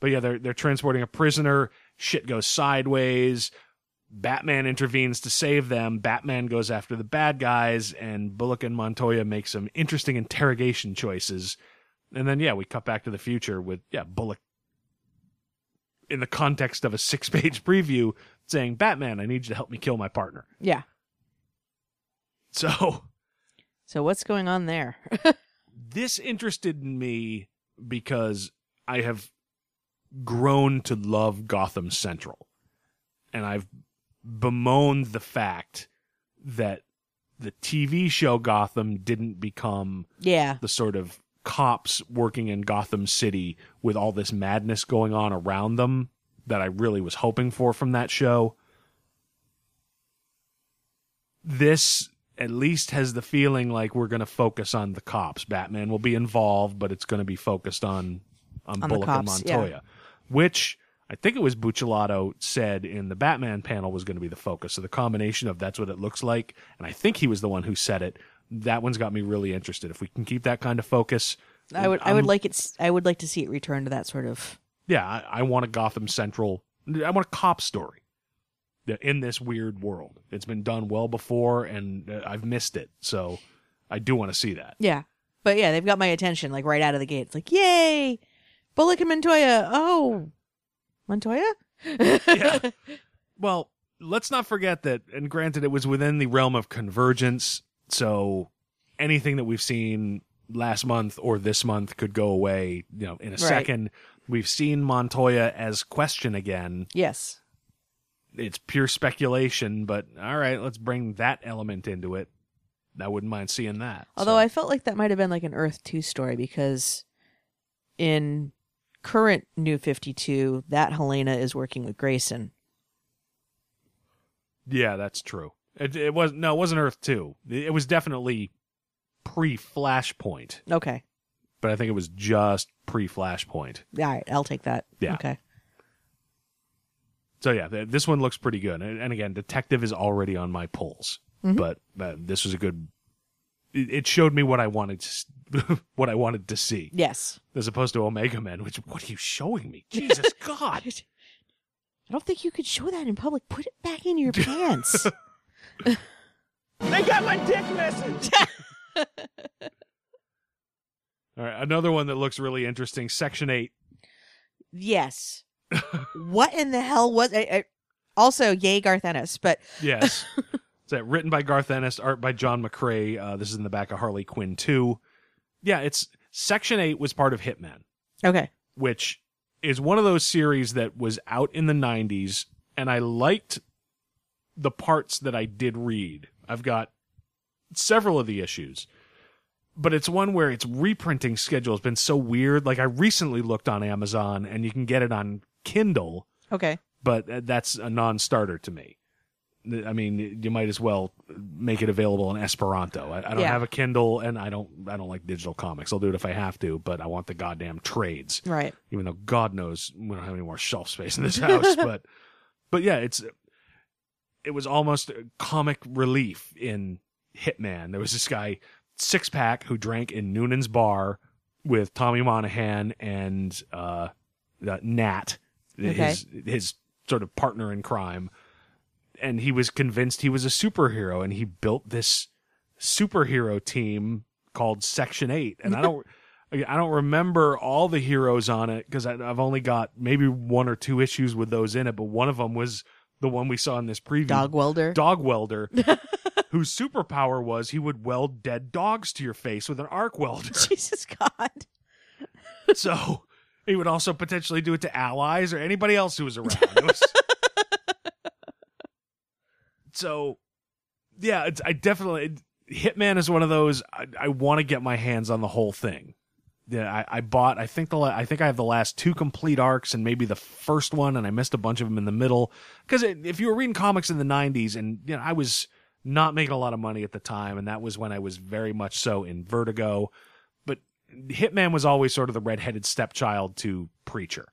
Speaker 4: But yeah, they're they're transporting a prisoner. Shit goes sideways. Batman intervenes to save them. Batman goes after the bad guys, and Bullock and Montoya make some interesting interrogation choices. And then yeah, we cut back to the future with yeah, Bullock in the context of a six page preview saying, Batman, I need you to help me kill my partner.
Speaker 5: yeah
Speaker 4: So
Speaker 5: so what's going on there
Speaker 4: this interested me because I have grown to love Gotham Central. And I've bemoaned the fact that the TV show Gotham didn't become
Speaker 5: yeah
Speaker 4: the sort of cops working in Gotham City with all this madness going on around them that I really was hoping for from that show. This at least has the feeling like we're going to focus on the cops. Batman will be involved, but it's going to be focused on on,
Speaker 5: On
Speaker 4: Bullock and
Speaker 5: cops, yeah.
Speaker 4: Montoya, which I think it was Buccellato said in the Batman panel was going to be the focus. So the combination of that's what it looks like, and I think he was the one who said it. That one's got me really interested. If we can keep that kind of focus,
Speaker 5: i would i would
Speaker 4: I'm-
Speaker 5: like it I would like to see it return to that sort of
Speaker 4: yeah, I, I want a Gotham Central. I want a cop story in this weird world. It's been done well before, and uh, I've missed it. So I do want to see that.
Speaker 5: yeah but yeah they've got my attention like right out of the gate it's like yay bullock and montoya oh montoya
Speaker 4: Yeah. Well, let's not forget that, and granted, it was within the realm of convergence. So anything that we've seen last month or this month could go away, you know, in a
Speaker 5: Right.
Speaker 4: second. We've seen Montoya as question again.
Speaker 5: yes
Speaker 4: It's pure speculation, but all right, let's bring that element into it. I wouldn't mind seeing that.
Speaker 5: Although
Speaker 4: So-
Speaker 5: I felt like that might have been like an Earth 2 story because in current New 52, that Helena is working with Grayson.
Speaker 4: yeah, that's true. It, it was no, it wasn't Earth Two. It was definitely pre Flashpoint,
Speaker 5: Okay.
Speaker 4: but I think it was just pre Flashpoint.
Speaker 5: All right, I'll take that.
Speaker 4: Yeah.
Speaker 5: Okay.
Speaker 4: So yeah, this one looks pretty good. And, again, Detective is already on my pulls,
Speaker 5: Mhm.
Speaker 4: but uh, this was a good. It, showed me what I wanted to, what I wanted to see,
Speaker 5: Yes.
Speaker 4: as opposed to Omega Men. Which what are you showing me? Jesus God!
Speaker 5: I don't think you could show that in public. Put it back in your pants.
Speaker 2: They got my dick message.
Speaker 4: All right, another one that looks really interesting. Section eight.
Speaker 5: yes. what in the hell was I, I Also, yay Garth Ennis, but
Speaker 4: Yes. That written by Garth Ennis, art by John McCrea? Uh, this is in the back of Harley Quinn 2. Yeah, it's Section 8 was part of Hitman,
Speaker 5: okay.
Speaker 4: which is one of those series that was out in the 90s, and I liked the parts that I did read. I've got several of the issues, but it's one where its reprinting schedule has been so weird. Like, I recently looked on Amazon, and you can get it on Kindle
Speaker 5: Okay.
Speaker 4: but uh, that's a non-starter to me. I mean, you might as well make it available in Esperanto. I, I don't
Speaker 5: Yeah.
Speaker 4: have a Kindle, and I don't. I don't like digital comics. I'll do it if I have to, but I want the goddamn trades.
Speaker 5: Right.
Speaker 4: Even though God knows we don't have any more shelf space in this house, but but yeah, it's it was almost comic relief in Hitman. There was this guy six pack who drank in Noonan's bar with Tommy Monaghan and uh, uh, Nat, his his sort of partner in crime, and he was convinced he was a superhero, and he built this superhero team called Section Eight, and I don't. I don't remember all the heroes on it because I've only got maybe one or two issues with those in it, but one of them was the one we saw in this preview.
Speaker 5: Dog welder.
Speaker 4: Dog welder, whose superpower was he would weld dead dogs to your face with an arc welder.
Speaker 5: Jesus God.
Speaker 4: so he would also potentially do it to allies or anybody else who was around. It was- so, yeah, it's, I definitely Hitman is one of those. I, I want to get my hands on the whole thing. Yeah, I, I bought. I think the I think I have the last two complete arcs and maybe the first one, and I missed a bunch of them in the middle. Because if you were reading comics in the '90s, and you know, I was not making a lot of money at the time, and that was when I was very much so in Vertigo. But Hitman was always sort of the redheaded stepchild to Preacher.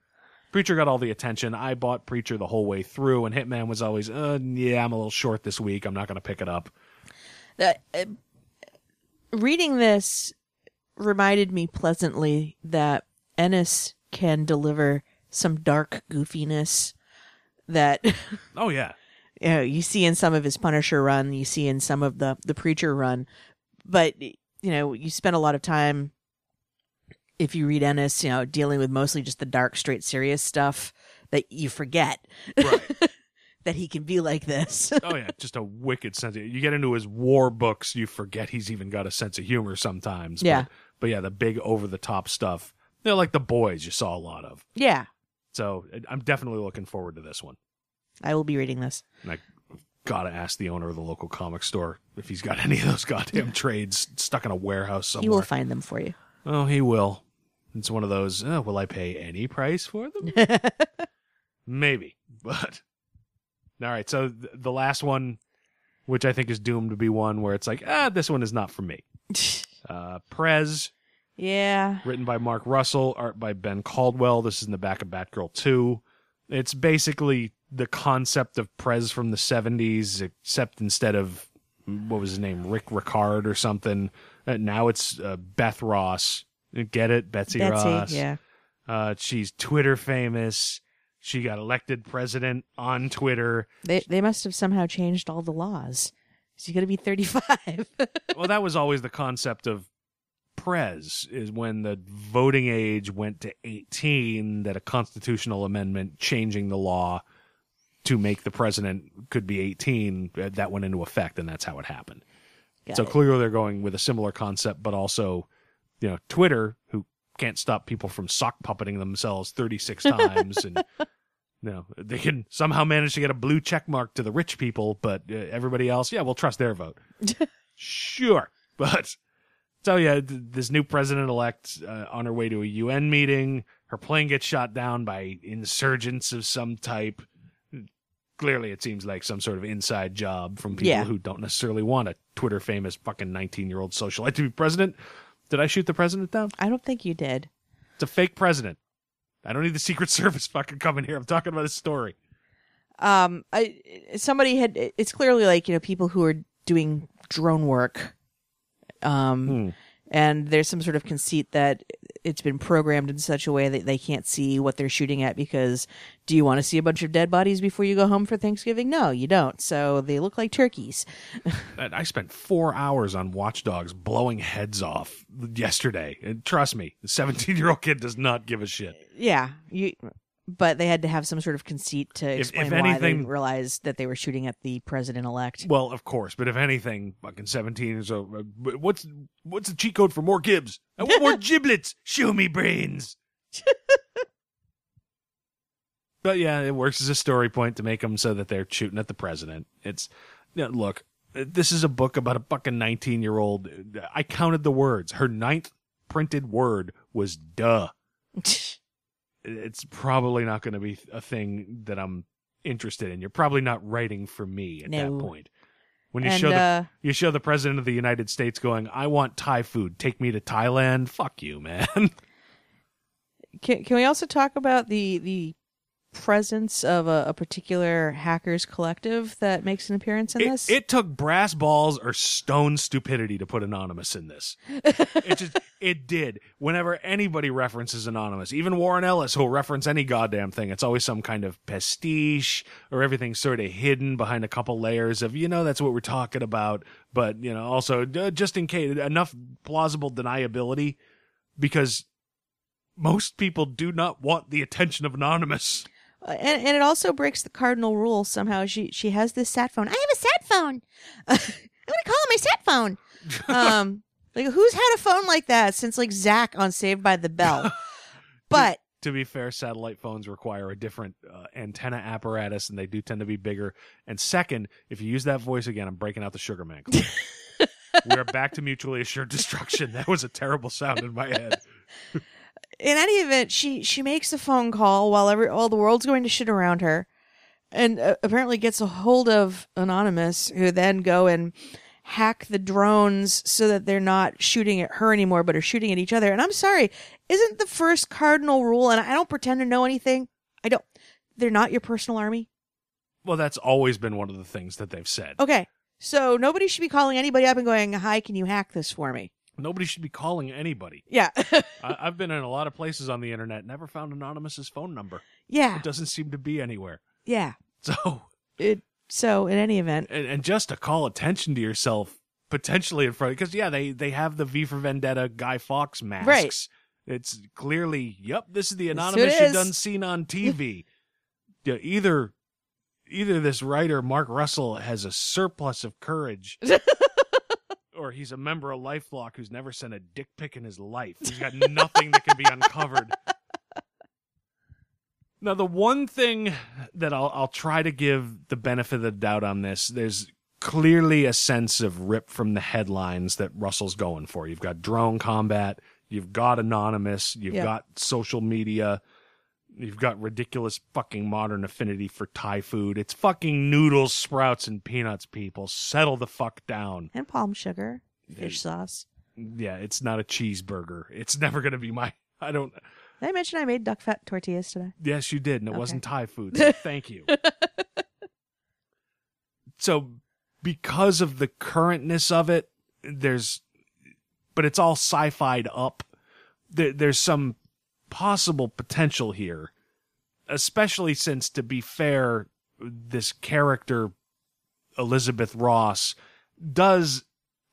Speaker 4: Preacher got all the attention. I bought Preacher the whole way through, and Hitman was always, uh, yeah, I'm a little short this week. I'm not going to pick it up.
Speaker 5: Uh, uh, reading this reminded me pleasantly that Ennis can deliver some dark goofiness that
Speaker 4: Oh yeah,
Speaker 5: you, know, you see in some of his Punisher run, you see in some of the the Preacher run, but you know you spend a lot of time if you read Ennis, you know, dealing with mostly just the dark, straight, serious stuff that you forget
Speaker 4: right.
Speaker 5: that he can be like this.
Speaker 4: oh yeah, just a wicked sense. Of, you get into his war books, you forget he's even got a sense of humor sometimes.
Speaker 5: Yeah.
Speaker 4: But, but yeah, the big over the top stuff. You know, like the boys you saw a lot of.
Speaker 5: yeah,
Speaker 4: So I'm definitely looking forward to this one.
Speaker 5: I will be reading this.
Speaker 4: And I gotta ask the owner of the local comic store if he's got any of those goddamn trades stuck in a warehouse somewhere.
Speaker 5: He will find them for you.
Speaker 4: Oh, he will. It's one of those. Oh, will I pay any price for them? Maybe, but all right. So th- the last one, which I think is doomed to be one where it's like, ah, this one is not for me. Uh, Prez,
Speaker 5: yeah,
Speaker 4: written by Mark Russell, art by Ben Caldwell. This is in the back of Batgirl Two. It's basically the concept of Prez from the '70s, except instead of what was his name, Rick Ricard or something. Uh, now it's uh, Beth Ross. Get it, Betsy,
Speaker 5: Betsy.
Speaker 4: Ross.
Speaker 5: Yeah,
Speaker 4: Uh, she's Twitter famous. She got elected president on Twitter.
Speaker 5: they they must have somehow changed all the laws. She's gonna be thirty five.
Speaker 4: well, that was always the concept of Prez is when the voting age went to 18 that a constitutional amendment changing the law to make the president could be 18 uh, that went into effect and that's how it happened. so clearly they're going with a similar concept but also you know Twitter who can't stop people from sock puppeting themselves 36 times and you know they can somehow manage to get a blue check mark to the rich people but uh, everybody else yeah we'll trust their vote. Sure. But so yeah th- this new president elect uh, on her way to a UN meeting her plane gets shot down by insurgents of some type. Clearly it seems like some sort of inside job from people
Speaker 5: Yeah.
Speaker 4: who don't necessarily want a Twitter famous fucking 19 year old socialite to be president did I shoot the president down
Speaker 5: I don't think you did.
Speaker 4: it's a fake president I don't need the Secret Service fucking coming here I'm talking about a story
Speaker 5: Um, I somebody had. It's clearly like you know people who are doing drone work. Um,
Speaker 4: Hmm.
Speaker 5: and there's some sort of conceit that it's been programmed in such a way that they can't see what they're shooting at because do you want to see a bunch of dead bodies before you go home for Thanksgiving? No, you don't. So they look like turkeys.
Speaker 4: I spent four hours on watchdogs blowing heads off yesterday. And trust me, the 17 year old kid does not give a shit.
Speaker 5: Yeah, you but they had to have some sort of conceit to
Speaker 4: if
Speaker 5: explain why they
Speaker 4: anything-
Speaker 5: didn't realize that they were shooting at the president elect.
Speaker 4: Well, of course, but if anything, fucking seventeen is a. What's what's the cheat code for more gibs? I want more giblets. Show me brains. but yeah, it works as a story point to make them so that they're shooting at the president. It's you know, look, this is a book about a fucking nineteen year old. I counted the words. Her ninth printed word was "duh." It's probably not going to be a thing that I'm interested in. You're probably not writing for me at
Speaker 5: No.
Speaker 4: that point. When you
Speaker 5: And,
Speaker 4: show the
Speaker 5: uh,
Speaker 4: you show the president of the United States going, "I want Thai food. Take me to Thailand." Fuck you, man.
Speaker 5: Can, can we also talk about the the presence of a, a particular hackers collective that makes an appearance in
Speaker 4: It,
Speaker 5: this?
Speaker 4: it took brass balls or stone stupidity to put anonymous in this. it just it did. Whenever anybody references anonymous, even Warren Ellis, who'll reference any goddamn thing, it's always some kind of pastiche or everything's sort of hidden behind a couple layers of you know that's what we're talking about, but you know also uh, just in case enough plausible deniability because most people do not want the attention of anonymous.
Speaker 5: Uh, and, and it also breaks the cardinal rule somehow. She she has this sat phone. I have a sat phone. I'm gonna call it my sat phone. Um, like who's had a phone like that since like Zach on Saved by the Bell? But
Speaker 4: to be fair, satellite phones require a different uh, antenna apparatus, and they do tend to be bigger. And second, if you use that voice again, I'm breaking out the Sugar Man. We are back to mutually assured destruction. That was a terrible sound in my head.
Speaker 5: In any event, she she makes a phone call while every all the world's going to shit around her, and uh, apparently gets a hold of anonymous, who then go and hack the drones so that they're not shooting at her anymore, but are shooting at each other. And I'm sorry, isn't the first cardinal rule? And I don't pretend to know anything. I don't. They're not your personal army.
Speaker 4: Well, that's always been one of the things that they've said.
Speaker 5: Okay, so nobody should be calling anybody up and going, "Hi, can you hack this for me?"
Speaker 4: Nobody should be calling anybody.
Speaker 5: Yeah,
Speaker 4: I- I've been in a lot of places on the internet, never found Anonymous's phone number.
Speaker 5: yeah,
Speaker 4: It doesn't seem to be anywhere.
Speaker 5: yeah.
Speaker 4: So,
Speaker 5: It. So in any event,
Speaker 4: and, and just to call attention to yourself potentially in front because yeah they they have the v for vendetta Guy Fawkes masks
Speaker 5: Right.
Speaker 4: it's clearly yep this is the anonymous
Speaker 5: it
Speaker 4: you
Speaker 5: is.
Speaker 4: done seen on tv yeah, either either this writer mark russell has a surplus of courage or he's a member of lifelock who's never sent a dick pic in his life he's got nothing that can be uncovered now, the one thing that I'll I'll try to give the benefit of the doubt on this, there's clearly a sense of rip from the headlines that Russell's going for. You've got drone combat, you've got anonymous, you've
Speaker 5: Yeah.
Speaker 4: got social media, you've got ridiculous fucking modern affinity for Thai food. It's fucking noodles, sprouts, and peanuts, people. Settle the fuck down.
Speaker 5: and palm sugar, fish sauce.
Speaker 4: Yeah, it's not a cheeseburger. It's never gonna be my I don't
Speaker 5: Did I mention I made duck fat tortillas today?
Speaker 4: Yes, you did, and it
Speaker 5: Okay.
Speaker 4: wasn't Thai food. So thank you. so, because of the currentness of it, there's, but it's all sci-fied up. There, there's some possible potential here, especially since, to be fair, this character Elizabeth Ross does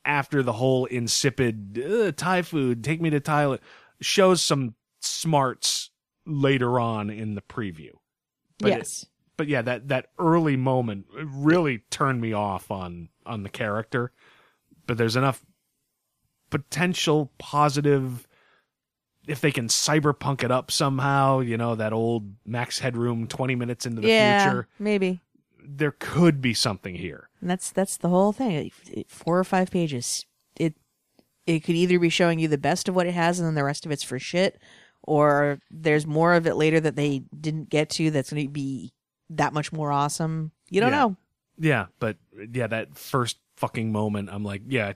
Speaker 4: after the whole insipid Thai food, take me to Thailand, shows some smarts later on in the preview. But it-
Speaker 5: yes.
Speaker 4: but yeah, that that early moment really turned me off on on the character. But there's enough potential positive if they can cyberpunk it up somehow, you know, that old Max Headroom 20 minutes into the
Speaker 5: yeah,
Speaker 4: future,
Speaker 5: maybe.
Speaker 4: there could be something here.
Speaker 5: And that's that's the whole thing. Four or five pages. It it could either be showing you the best of what it has, and then the rest of it's for shit, or there's more of it later that they didn't get to. That's going to be that much more awesome. You don't
Speaker 4: Yeah.
Speaker 5: know.
Speaker 4: Yeah, but yeah, that first fucking moment, I'm like, yeah,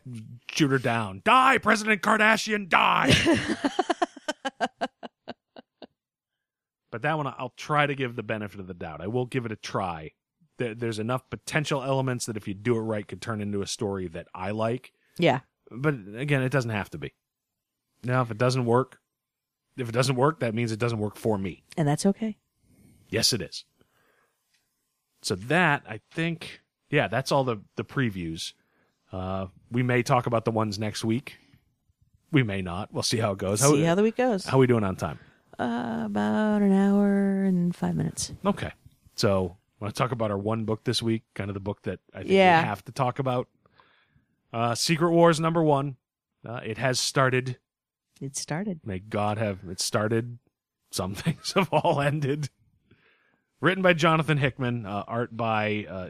Speaker 4: shoot her down. Die, President Kardashian, die. but that one, I'll try to give the benefit of the doubt. I will give it a try. There- There's enough potential elements that if you do it right, could turn into a story that I like.
Speaker 5: Yeah.
Speaker 4: But again, it doesn't have to be. Now, if it doesn't work, if it doesn't work, that means it doesn't work for me.
Speaker 5: And that's okay.
Speaker 4: Yes, it is. So that I think, yeah, that's all the the previews. Uh, we may talk about the ones next week. We may not. We'll see how it goes. How,
Speaker 5: See how the week goes.
Speaker 4: how we doing on time?
Speaker 5: Uh, about an hour and five minutes.
Speaker 4: Okay. So, want to talk about our one book this week? Kind of the book that I think
Speaker 5: Yeah.
Speaker 4: we have to talk about. Uh, Secret Wars number one. Uh, it has started.
Speaker 5: It started.
Speaker 4: May God have it started. Some things have all ended. Written by Jonathan Hickman, uh, art by uh,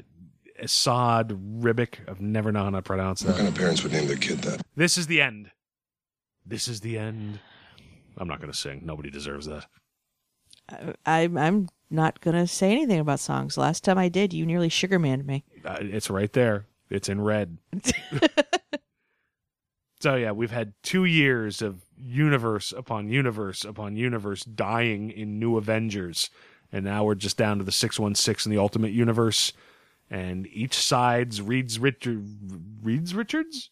Speaker 4: Esad Ribic. I've never known how to pronounce
Speaker 7: What kind of parents would name their kid that?
Speaker 4: This is the end. This is the end. I'm not going to sing. Nobody deserves that.
Speaker 5: I, I'm I'm not gonna say anything about songs. Last time I did, you nearly sugarmaned me.
Speaker 4: Uh, it's right there. It's in red. so yeah, we've had two years of universe upon universe upon universe dying in New Avengers, and now we're just down to the six one six in the Ultimate Universe, and each side's Reed's Richard Reed's Richards,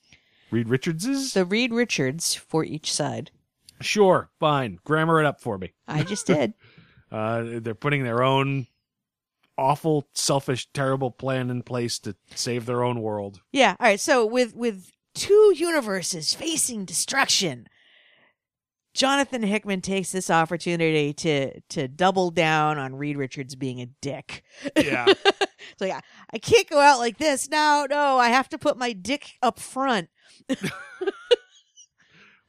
Speaker 4: Reed Richards's.
Speaker 5: The Reed Richards for each side.
Speaker 4: Sure, fine. Grammar it up for me.
Speaker 5: I just did.
Speaker 4: Uh, they're putting their own awful, selfish, terrible plan in place to save their own world.
Speaker 5: Yeah. All right. So with with two universes facing destruction, Jonathan Hickman takes this opportunity to to double down on Reed Richards being a dick.
Speaker 4: Yeah.
Speaker 5: So yeah, I can't go out like this. No, no, I have to put my dick up front.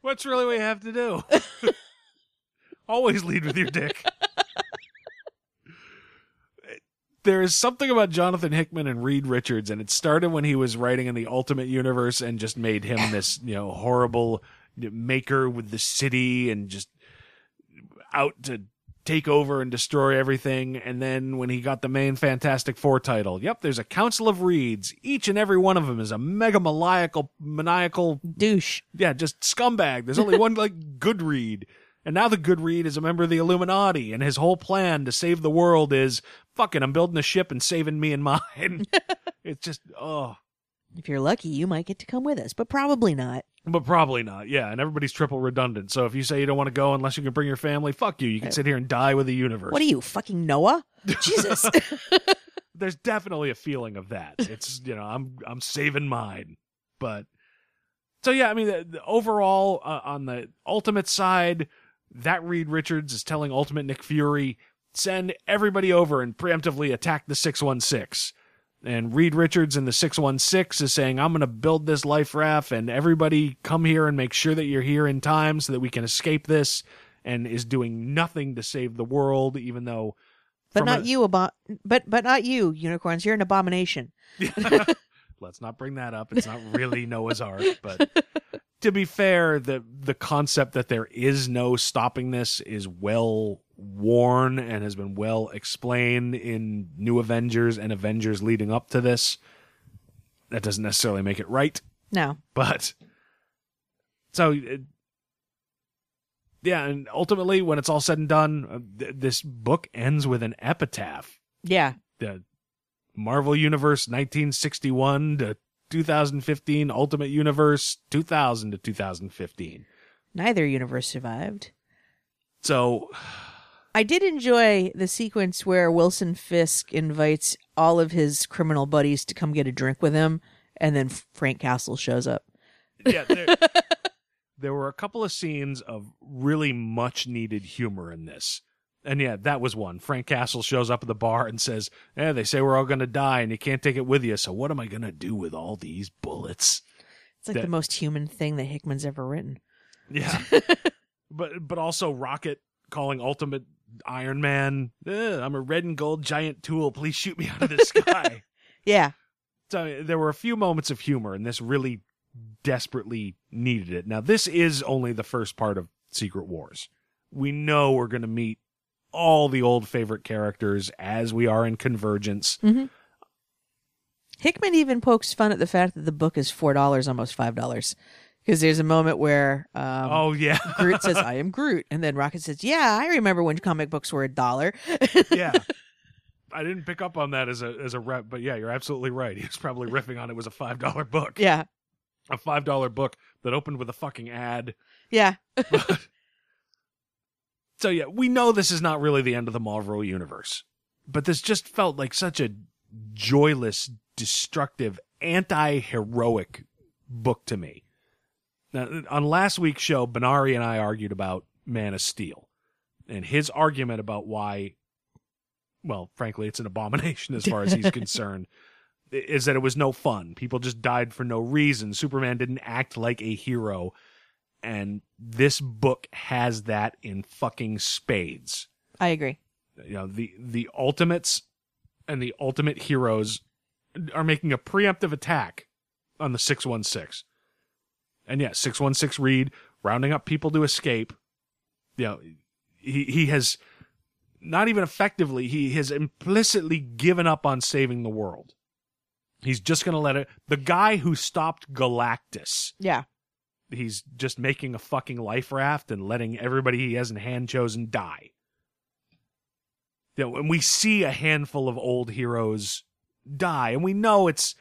Speaker 4: What's really what you have to do? Always lead with your dick. There is something about Jonathan Hickman and Reed Richards, and it started when he was writing in the Ultimate Universe and just made him this, you know, horrible maker with the city and just out to take over and destroy everything. And then when he got the main Fantastic Four title, yep, there's a council of Reeds. Each and every one of them is a mega maniacal, maniacal
Speaker 5: Douche.
Speaker 4: yeah, just scumbag. There's only one like good Reed. And now the good Reed is a member of the Illuminati, and his whole plan to save the world is fucking I'm building a ship and saving me and mine. it's just oh
Speaker 5: If you're lucky, you might get to come with us, but probably not.
Speaker 4: But probably not. Yeah, and everybody's triple redundant. So if you say you don't want to go unless you can bring your family, fuck you. You can sit here and die with the universe.
Speaker 5: What are you, fucking Noah? Jesus.
Speaker 4: There's definitely a feeling of that. It's you know I'm I'm saving mine, but so yeah, I mean the, the overall uh, on the ultimate side, that Reed Richards is telling Ultimate Nick Fury send everybody over and preemptively attack the six one six. And Reed Richards in the 616 is saying, I'm going to build this life raft and everybody come here and make sure that you're here in time so that we can escape this. And is doing nothing to save the world, even though.
Speaker 5: but not
Speaker 4: a-
Speaker 5: you, abo- but but not you, unicorns. You're an abomination.
Speaker 4: Let's not bring that up. It's not really Noah's Ark, but to be fair, the the concept that there is no stopping this is well worn and has been well explained in New Avengers and Avengers leading up to this. That doesn't necessarily make it right,
Speaker 5: No.
Speaker 4: but so it, yeah, and ultimately, when it's all said and done, uh, th- this book ends with an epitaph
Speaker 5: Yeah.
Speaker 4: the Marvel Universe 1961 to 2015, Ultimate Universe 2000 to 2015.
Speaker 5: Neither universe survived.
Speaker 4: So,
Speaker 5: I did enjoy the sequence where Wilson Fisk invites all of his criminal buddies to come get a drink with him, and then Frank Castle shows up.
Speaker 4: yeah, there, there were a couple of scenes of really much needed humor in this. And yeah, that was one. Frank Castle shows up at the bar and says, "Yeah, they say we're all going to die and you can't take it with you. So what am I going to do with all these bullets?"
Speaker 5: It's like
Speaker 4: That-
Speaker 5: the most human thing that Hickman's ever written.
Speaker 4: Yeah. but but also Rocket calling Ultimate Iron Man, "Ugh, I'm a red and gold giant tool. Please shoot me out of the sky.
Speaker 5: Yeah.
Speaker 4: so there were a few moments of humor, and this really desperately needed it. Now, this is only the first part of Secret Wars. We know we're going to meet all the old favorite characters as we are in Convergence. hmm.
Speaker 5: Hickman even pokes fun at the fact that the book is four dollars, almost five dollars, because there's a moment where um,
Speaker 4: oh yeah,
Speaker 5: Groot says, "I am Groot," and then Rocket says, "Yeah, I remember when comic books were a dollar."
Speaker 4: yeah. I didn't pick up on that as a as a rep, but yeah, you're absolutely right. He was probably riffing on it was a five dollar book.
Speaker 5: yeah,
Speaker 4: a five dollar book that opened with a fucking ad.
Speaker 5: yeah,
Speaker 4: So yeah, we know this is not really the end of the Marvel universe, but this just felt like such a joyless, destructive, anti-heroic book to me. Now, on last week's show, Benari and I argued about Man of Steel. And his argument about why, well, frankly, it's an abomination as far as he's concerned, is that it was no fun. People just died for no reason. Superman didn't act like a hero. And this book has that in fucking spades.
Speaker 5: I agree.
Speaker 4: You know, the, the ultimates and the ultimate heroes are making a preemptive attack on the 616. And yeah, 616 Reed rounding up people to escape. You know, he, he has not even effectively, he has implicitly given up on saving the world. He's just going to let it. The guy who stopped Galactus,
Speaker 5: Yeah.
Speaker 4: he's just making a fucking life raft and letting everybody he hasn't hand chosen die. You know, and we see a handful of old heroes die, and we know it's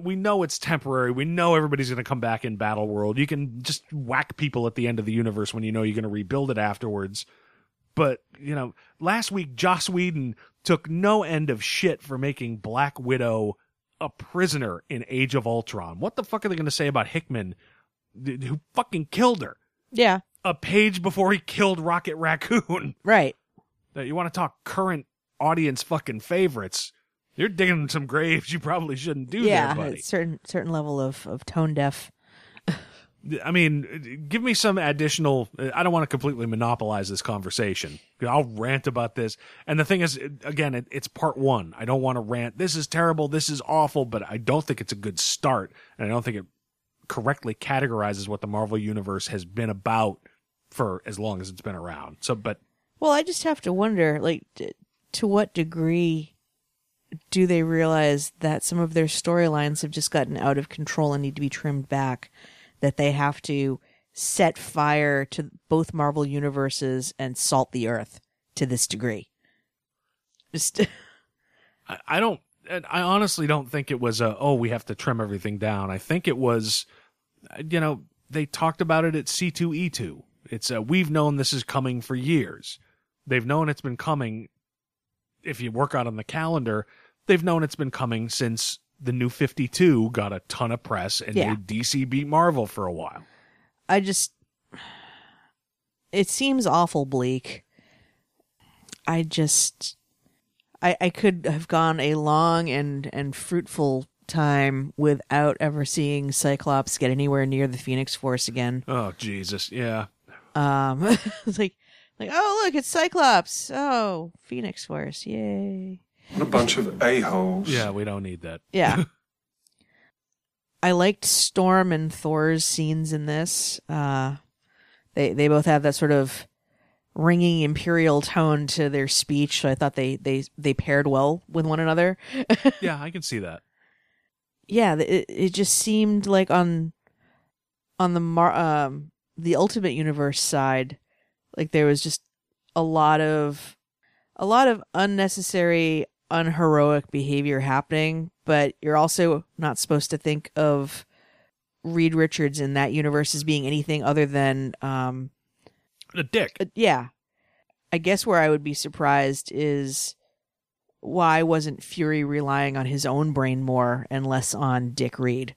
Speaker 4: we know it's temporary. We know everybody's going to come back in Battle World. You can just whack people at the end of the universe when you know you're going to rebuild it afterwards. But, you know, last week Joss Whedon took no end of shit for making Black Widow a prisoner in Age of Ultron. What the fuck are they going to say about Hickman, who fucking killed her
Speaker 5: Yeah.
Speaker 4: a page before he killed Rocket Raccoon?
Speaker 5: Right.
Speaker 4: That you want to talk current audience fucking favorites? You're digging some graves you probably shouldn't do
Speaker 5: yeah.
Speaker 4: there, buddy.
Speaker 5: certain certain level of of tone deaf.
Speaker 4: I mean, give me some additional. I don't want to completely monopolize this conversation. I'll rant about this. And the thing is, again, it, it's part one. I don't want to rant. This is terrible. This is awful. But I don't think it's a good start, and I don't think it correctly categorizes what the Marvel universe has been about for as long as it's been around. So, but
Speaker 5: Well, I just have to wonder, like, to what degree do they realize that some of their storylines have just gotten out of control and need to be trimmed back? That they have to set fire to both Marvel universes and salt the earth to this degree. Just
Speaker 4: I, I don't. I honestly don't think it was a. Oh, we have to trim everything down. I think it was. You know, they talked about it at C two E two. It's a, we've known this is coming for years. They've known it's been coming. If you work out on the calendar, they've known it's been coming since the new 52 got a ton of press and
Speaker 5: Yeah.
Speaker 4: DC beat Marvel for a while.
Speaker 5: I just it seems awful bleak. I just I I could have gone a long and and fruitful time without ever seeing Cyclops get anywhere near the Phoenix Force again.
Speaker 4: Oh Jesus, yeah.
Speaker 5: Um it's like like oh look it's Cyclops. Oh, Phoenix Force. Yay.
Speaker 7: What a bunch of a-holes.
Speaker 4: Yeah, we don't need that.
Speaker 5: Yeah. I liked Storm and Thor's scenes in this. Uh, they they both have that sort of ringing imperial tone to their speech, so I thought they they they paired well with one another.
Speaker 4: Yeah, I can see that.
Speaker 5: yeah, it it just seemed like on on the mar- um the Ultimate Universe side, like there was just a lot of a lot of unnecessary unheroic behavior happening, but you're also not supposed to think of Reed Richards in that universe as being anything other than um
Speaker 4: A dick.
Speaker 5: uh, yeah. I guess where I would be surprised is why wasn't Fury relying on his own brain more and less on Dick Reed?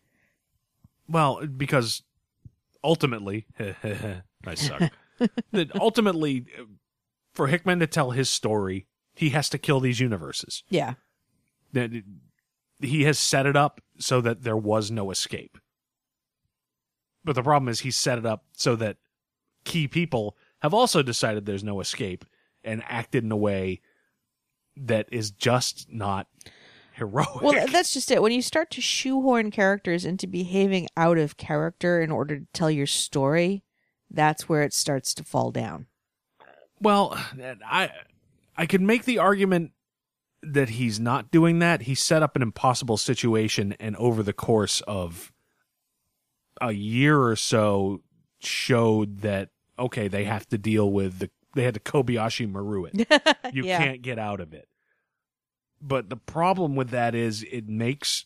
Speaker 4: Well, because ultimately, I suck. that ultimately, for Hickman to tell his story, he has to kill these universes.
Speaker 5: Yeah.
Speaker 4: That he has set it up so that there was no escape. But the problem is he set it up so that key people have also decided there's no escape and acted in a way that is just not heroic.
Speaker 5: Well, that's just it. When you start to shoehorn characters into behaving out of character in order to tell your story, that's where it starts to fall down.
Speaker 4: Well, I I could make the argument that he's not doing that. He set up an impossible situation and over the course of a year or so showed that okay, they have to deal with the they had to Kobayashi Maru it. You
Speaker 5: Yeah.
Speaker 4: can't get out of it. But the problem with that is it makes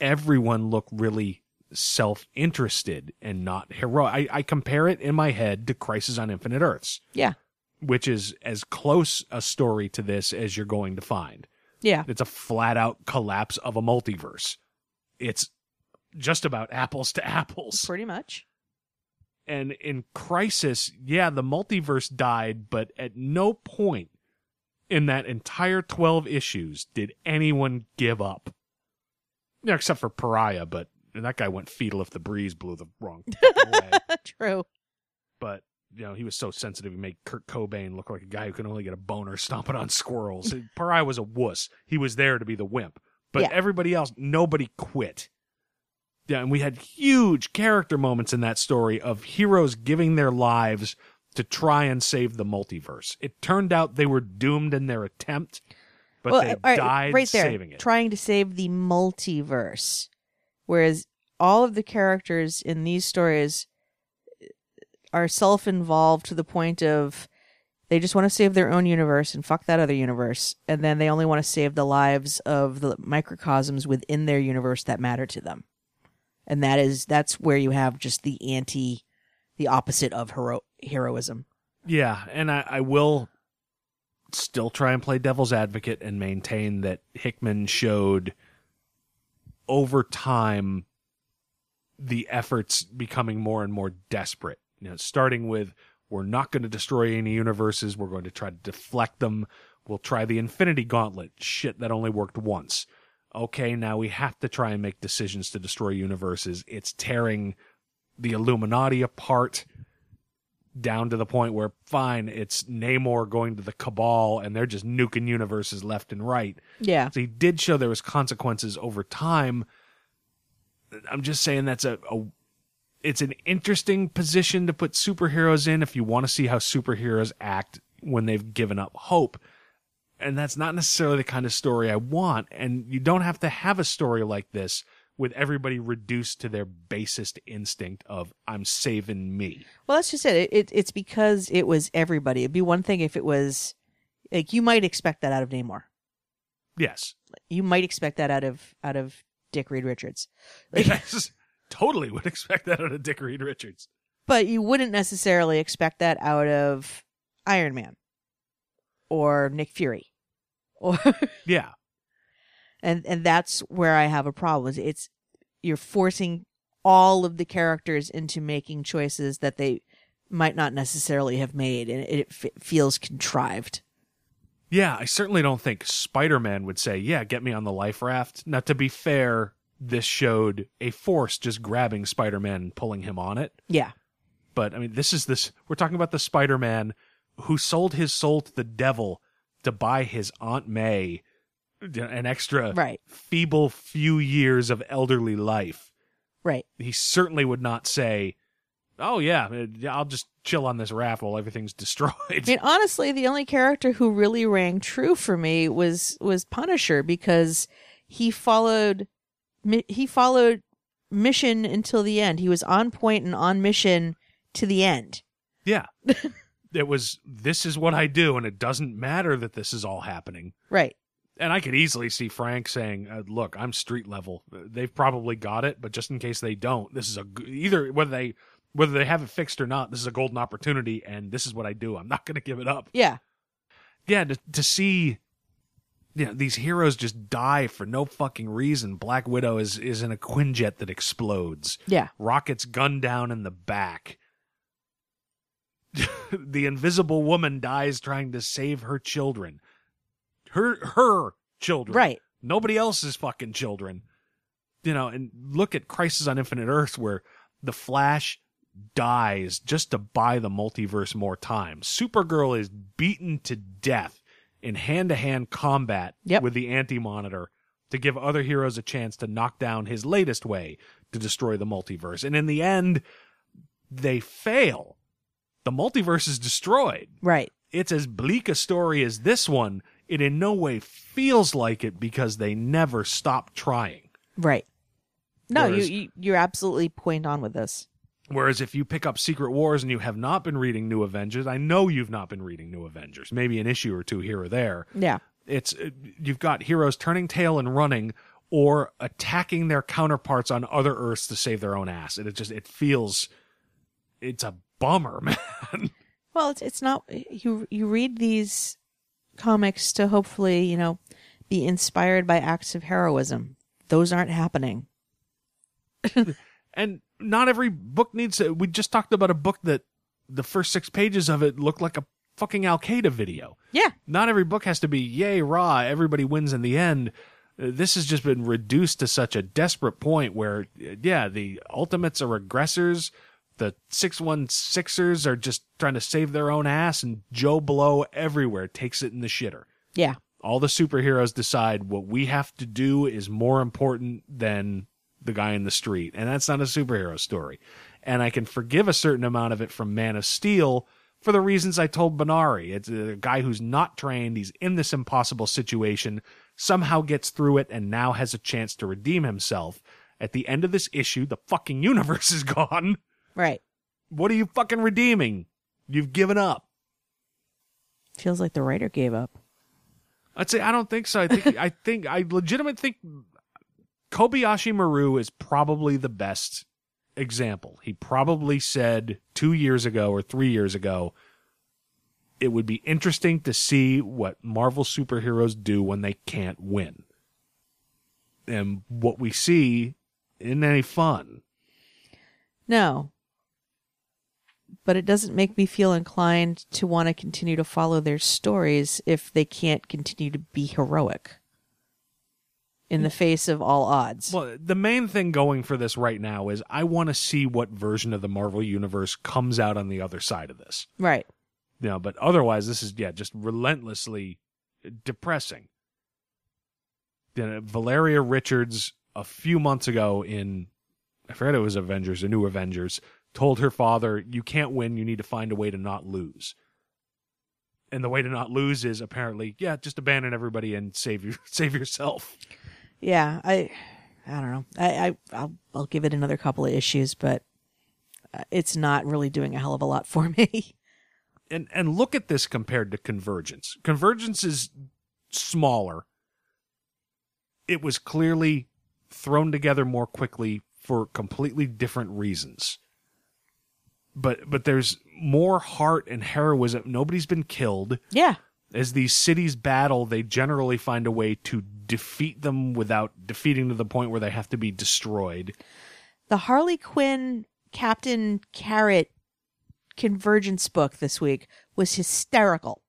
Speaker 4: everyone look really self-interested and not heroic. I, I compare it in my head to Crisis on Infinite Earths
Speaker 5: Yeah.
Speaker 4: Which is as close a story to this as you're going to find.
Speaker 5: Yeah.
Speaker 4: It's a flat out collapse of a multiverse. It's just about apples to apples.
Speaker 5: Pretty much.
Speaker 4: And in Crisis, yeah, the multiverse died, but at no point in that entire 12 issues did anyone give up. Yeah, except for Pariah, but that guy went fetal if the breeze blew the wrong way.
Speaker 5: True.
Speaker 4: But, you know, he was so sensitive, he made Kurt Cobain look like a guy who can only get a boner stomping on squirrels. Pariah was a wuss. He was there to be the wimp. But
Speaker 5: Yeah.
Speaker 4: everybody else, nobody quit. Yeah, and we had huge character moments in that story of heroes giving their lives to try and save the multiverse. It turned out they were doomed in their attempt, but
Speaker 5: well,
Speaker 4: they
Speaker 5: right,
Speaker 4: died
Speaker 5: right there,
Speaker 4: saving it.
Speaker 5: trying to save the multiverse, whereas all of the characters in these stories are self-involved to the point of they just want to save their own universe and fuck that other universe, and then they only want to save the lives of the microcosms within their universe that matter to them, and that is that's where you have just the anti, the opposite of hero heroism.
Speaker 4: Yeah, and I, I will still try and play devil's advocate and maintain that Hickman showed over time the efforts becoming more and more desperate. You know, starting with we're not going to destroy any universes, we're going to try to deflect them. We'll try the Infinity Gauntlet. Shit, that only worked once. Okay, now we have to try and make decisions to destroy universes. It's tearing the Illuminati apart down to the point where fine, it's Namor going to the Cabal and they're just nuking universes left and right.
Speaker 5: Yeah,
Speaker 4: So he did show there was consequences over time. I'm just saying that's a, a it's an interesting position to put superheroes in if you want to see how superheroes act when they've given up hope. And that's not necessarily the kind of story I want. And you don't have to have a story like this with everybody reduced to their basest instinct of I'm saving me.
Speaker 5: Well, that's just it. it. It it's because it was everybody. It'd be one thing if it was like you might expect that out of Namor.
Speaker 4: Yes.
Speaker 5: You might expect that out of out of Dick Reed Richards. Like,
Speaker 4: Yes. Totally would expect that out of Dick Reed Richards.
Speaker 5: but you wouldn't necessarily expect that out of Iron Man or Nick Fury. Or
Speaker 4: Yeah.
Speaker 5: and and that's where I have a problem. Is It's you're forcing all of the characters into making choices that they might not necessarily have made, and it f- feels contrived.
Speaker 4: Yeah, I certainly don't think Spider Man would say, Yeah, get me on the life raft. Now, to be fair, this showed a force just grabbing Spider Man and pulling him on it.
Speaker 5: Yeah,
Speaker 4: But I mean, this is this we're talking about the Spider Man who sold his soul to the devil to buy his Aunt May an extra
Speaker 5: Right.
Speaker 4: feeble few years of elderly life.
Speaker 5: right.
Speaker 4: He certainly would not say, Oh, yeah, I'll just chill on this raft while everything's destroyed.
Speaker 5: I mean, honestly, the only character who really rang true for me was was Punisher because he followed mi- he followed mission until the end. He was on point and on mission to the end.
Speaker 4: Yeah. it was, this is what I do, and it doesn't matter that this is all happening.
Speaker 5: Right.
Speaker 4: And I could easily see Frank saying, uh, "Look, I'm street level. They've probably got it, but just in case they don't, this is a either whether they whether they have it fixed or not. This is a golden opportunity, and this is what I do. I'm not going to give it up.
Speaker 5: Yeah.
Speaker 4: Yeah, to to see, you know, these heroes just die for no fucking reason. Black Widow is is in a Quinjet that explodes.
Speaker 5: Yeah.
Speaker 4: Rockets gunned down in the back. the invisible woman dies trying to save her children. Her her children.
Speaker 5: Right.
Speaker 4: Nobody else's fucking children. You know, and look at Crisis on Infinite Earths where the Flash dies just to buy the multiverse more time. Supergirl is beaten to death in hand to hand combat
Speaker 5: Yep.
Speaker 4: with the Anti Monitor to give other heroes a chance to knock down his latest way to destroy the multiverse. And in the end, they fail. The multiverse is destroyed.
Speaker 5: Right.
Speaker 4: It's as bleak a story as this one. It in no way feels like it because they never stop trying.
Speaker 5: Right. No,
Speaker 4: Whereas-
Speaker 5: you, you you're absolutely point on with this.
Speaker 4: Whereas if you pick up Secret Wars and you have not been reading New Avengers, I know you've not been reading New Avengers, maybe an issue or two here or there.
Speaker 5: Yeah.
Speaker 4: It's uh, you've got heroes turning tail and running or attacking their counterparts on other Earths to save their own ass. And it just it feels it's a bummer, man.
Speaker 5: Well, it's it's not you you read these comics to hopefully, you know, be inspired by acts of heroism. Those aren't happening.
Speaker 4: and not every book needs to, we just talked about a book that the first six pages of it looked like a fucking Al Qaeda video.
Speaker 5: Yeah.
Speaker 4: Not every book has to be yay rah, everybody wins in the end. Uh, This has just been reduced to such a desperate point where, uh, yeah, the ultimates are aggressors. The 616ers are just trying to save their own ass, and Joe Blow everywhere takes it in the shitter
Speaker 5: Yeah.
Speaker 4: all the superheroes decide what we have to do is more important than the guy in the street. And that's not a superhero story. And I can forgive a certain amount of it from Man of Steel for the reasons I told Benari. It's a guy who's not trained. He's in this impossible situation, somehow gets through it, and now has a chance to redeem himself. At the end of this issue, the fucking universe is gone.
Speaker 5: Right.
Speaker 4: What are you fucking redeeming? You've given up.
Speaker 5: Feels like the writer gave up.
Speaker 4: I'd say I don't think so. I think I think I legitimately think Kobayashi Maru is probably the best example. He probably said two years ago or three years ago, it would be interesting to see what Marvel superheroes do when they can't win. And what we see isn't any fun.
Speaker 5: No. But it doesn't make me feel inclined to want to continue to follow their stories if they can't continue to be heroic in the face of all odds.
Speaker 4: Well, the main thing going for this right now is I want to see what version of the Marvel universe comes out on the other side of this.
Speaker 5: right.
Speaker 4: you know, but otherwise, this is yeah, just relentlessly depressing. You know, Valeria Richards a few months ago in I forget it was Avengers, a new Avengers, told her father, "You can't win. You need to find a way to not lose." And the way to not lose is apparently, yeah, just abandon everybody and save you, save yourself.
Speaker 5: Yeah, I I don't know. I, I I'll I'll give it another couple of issues, but uh, it's not really doing a hell of a lot for me.
Speaker 4: and and look at this compared to Convergence. Convergence is smaller. It was clearly thrown together more quickly for completely different reasons. But but there's more heart and heroism. Nobody's been killed.
Speaker 5: yeah.
Speaker 4: As these cities battle, they generally find a way to defeat them without defeating to the point where they have to be destroyed.
Speaker 5: The Harley Quinn Captain Carrot Convergence book this week was hysterical.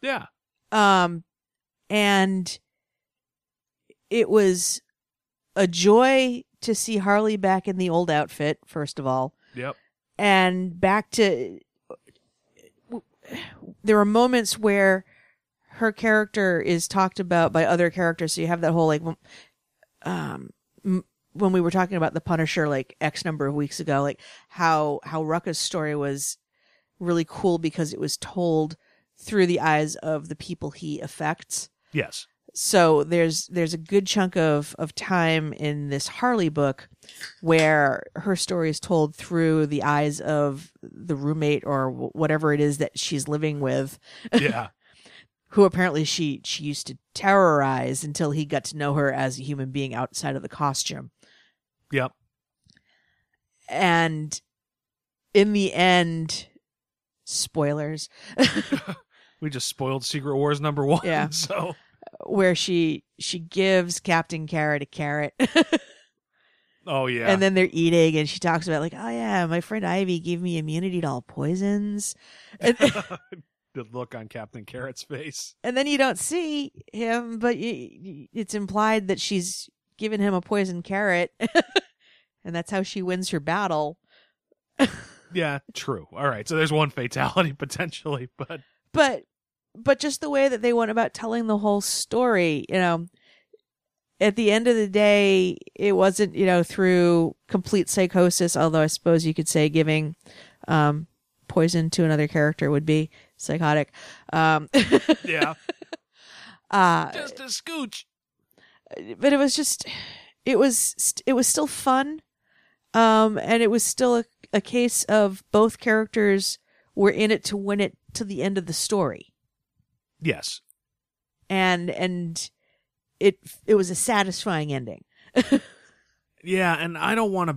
Speaker 4: Yeah.
Speaker 5: Um, and it was a joy to see Harley back in the old outfit, first of all,
Speaker 4: Yep.
Speaker 5: and back to. There are moments where her character is talked about by other characters. So you have that whole like, um, m- when we were talking about the Punisher like X number of weeks ago, like how how Rucka's story was really cool because it was told through the eyes of the people he affects.
Speaker 4: Yes.
Speaker 5: So there's there's a good chunk of of time in this Harley book where her story is told through the eyes of the roommate or whatever it is that she's living with,
Speaker 4: Yeah.
Speaker 5: Who apparently she she used to terrorize until he got to know her as a human being outside of the costume.
Speaker 4: yep.
Speaker 5: And in the end, spoilers,
Speaker 4: We just spoiled Secret Wars number one.
Speaker 5: Yeah.
Speaker 4: So
Speaker 5: where she she gives Captain Carrot a carrot.
Speaker 4: Oh yeah.
Speaker 5: And then they're eating, and she talks about like, "Oh yeah, my friend Ivy gave me immunity to all poisons," and,
Speaker 4: the look on Captain Carrot's face.
Speaker 5: and then you don't see him, but y y- it's implied that she's given him a poison carrot, and that's how she wins her battle.
Speaker 4: Yeah, true. All right, so there's one fatality potentially, but
Speaker 5: But but just the way that they went about telling the whole story, you know, at the end of the day, it wasn't you know through complete psychosis. Although I suppose you could say giving um, poison to another character would be psychotic. Um,
Speaker 4: yeah,
Speaker 5: uh,
Speaker 4: just a scooch.
Speaker 5: but it was just it was it was still fun um and it was still a, a case of both characters were in it to win it to the end of the story
Speaker 4: Yes.
Speaker 5: and and it it was a satisfying ending
Speaker 4: Yeah, and I don't want to.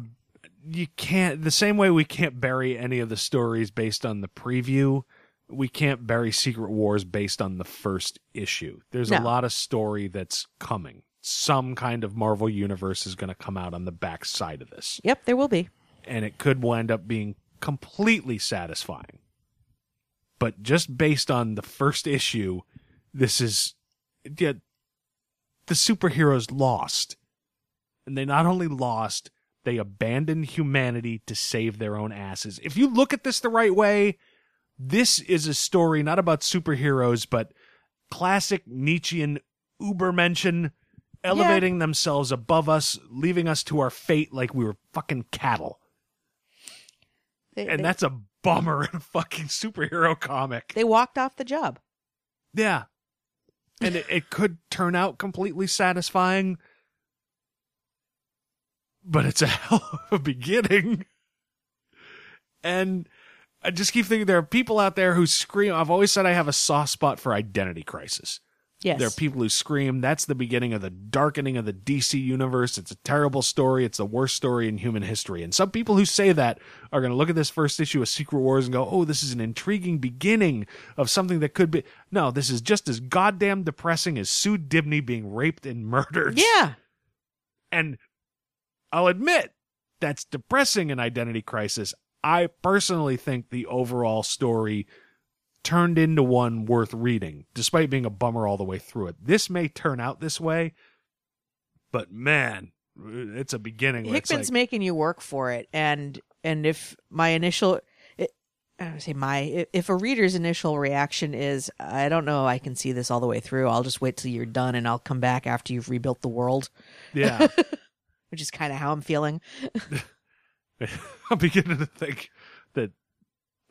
Speaker 4: You can't the same way we can't bury any of the stories based on the preview. We can't bury Secret Wars based on the first issue. There's a lot of story that's coming. Some kind of Marvel universe is going to come out on the back side of this.
Speaker 5: yep there will be
Speaker 4: and it could wind up being completely satisfying. But just based on the first issue, this is yeah, the superheroes lost. And they not only lost, they abandoned humanity to save their own asses. If you look at this the right way, this is a story not about superheroes, but classic Nietzschean Ubermenschen elevating themselves above us, leaving us to our fate like we were fucking cattle.
Speaker 5: They,
Speaker 4: And
Speaker 5: they-
Speaker 4: that's a bummer in a fucking superhero comic.
Speaker 5: they walked off the job.
Speaker 4: Yeah. And it, it could turn out completely satisfying, but it's a hell of a beginning. And I just keep thinking there are people out there who scream. I've always said I have a soft spot for Identity Crisis.
Speaker 5: Yes.
Speaker 4: There are people who scream, that's the beginning of the darkening of the DC universe. It's a terrible story. It's the worst story in human history. And some people who say that are going to look at this first issue of Secret Wars and go, oh, this is an intriguing beginning of something that could be. No, this is just as goddamn depressing as Sue Dibney being raped and murdered.
Speaker 5: yeah.
Speaker 4: And I'll admit that's depressing in Identity Crisis. I personally think the overall story turned into one worth reading, despite being a bummer all the way through it. This may turn out this way, but man, it's a beginning.
Speaker 5: Hickman's
Speaker 4: like,
Speaker 5: making you work for it, and and if my initial, it, I would say my, if a reader's initial reaction is, I don't know, I can see this all the way through. I'll just wait till you're done, and I'll come back after you've rebuilt the world,
Speaker 4: yeah,
Speaker 5: which is kind of how I'm feeling.
Speaker 4: I'm beginning to think that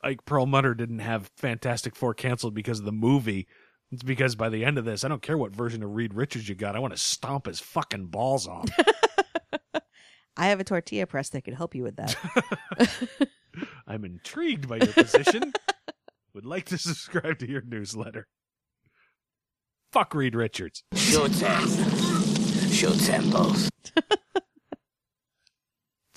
Speaker 4: like Perlmutter didn't have Fantastic Four canceled because of the movie. It's because by the end of this, I don't care what version of Reed Richards you got. I want to stomp his fucking balls off.
Speaker 5: I have a tortilla press that could help you with that.
Speaker 4: I'm intrigued by your position. Would like to subscribe to your newsletter. Fuck Reed Richards.
Speaker 8: Showtime. Showtime, boss.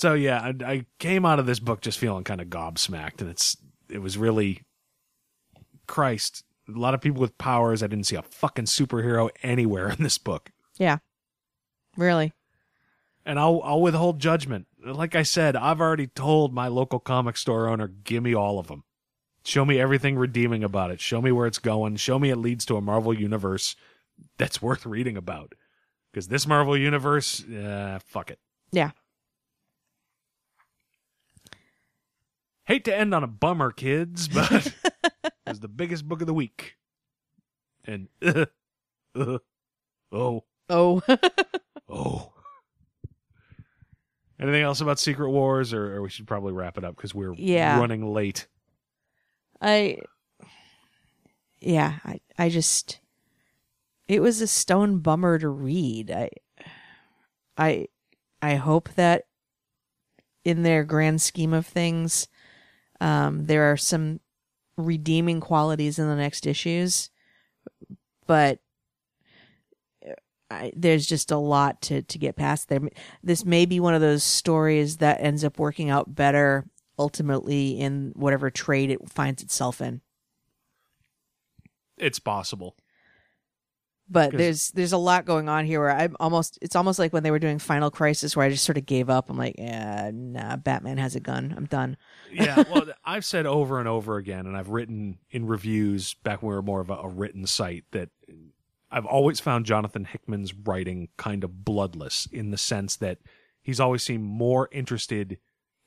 Speaker 4: So yeah, I, I came out of this book just feeling kind of gobsmacked, and it's it was really Christ. A lot of people with powers. I didn't see a fucking superhero anywhere in this book,
Speaker 5: yeah, really.
Speaker 4: and I'll I'll withhold judgment. Like I said, I've already told my local comic store owner, give me all of them. Show me everything redeeming about it. Show me where it's going. Show me it leads to a Marvel universe that's worth reading about. Because this Marvel universe, uh, fuck it.
Speaker 5: Yeah.
Speaker 4: Hate to end on a bummer, kids, but it was the biggest book of the week. And uh, uh, oh,
Speaker 5: Oh,
Speaker 4: oh. Anything else about Secret Wars, or, or we should probably wrap it up because we're
Speaker 5: Yeah.
Speaker 4: running late.
Speaker 5: I, yeah, I, I just, it was a stone bummer to read. I, I, I hope that in their grand scheme of things, um, there are some redeeming qualities in the next issues, but I, there's just a lot to, to get past there. This may be one of those stories that ends up working out better ultimately in whatever trade it finds itself in.
Speaker 4: It's possible.
Speaker 5: But there's there's a lot going on here where I'm almost it's almost like when they were doing Final Crisis where I just sort of gave up. I'm like, yeah, nah, Batman has a gun. I'm done.
Speaker 4: yeah, well, I've said over and over again, and I've written in reviews back when we were more of a, a written site that I've always found Jonathan Hickman's writing kind of bloodless in the sense that he's always seemed more interested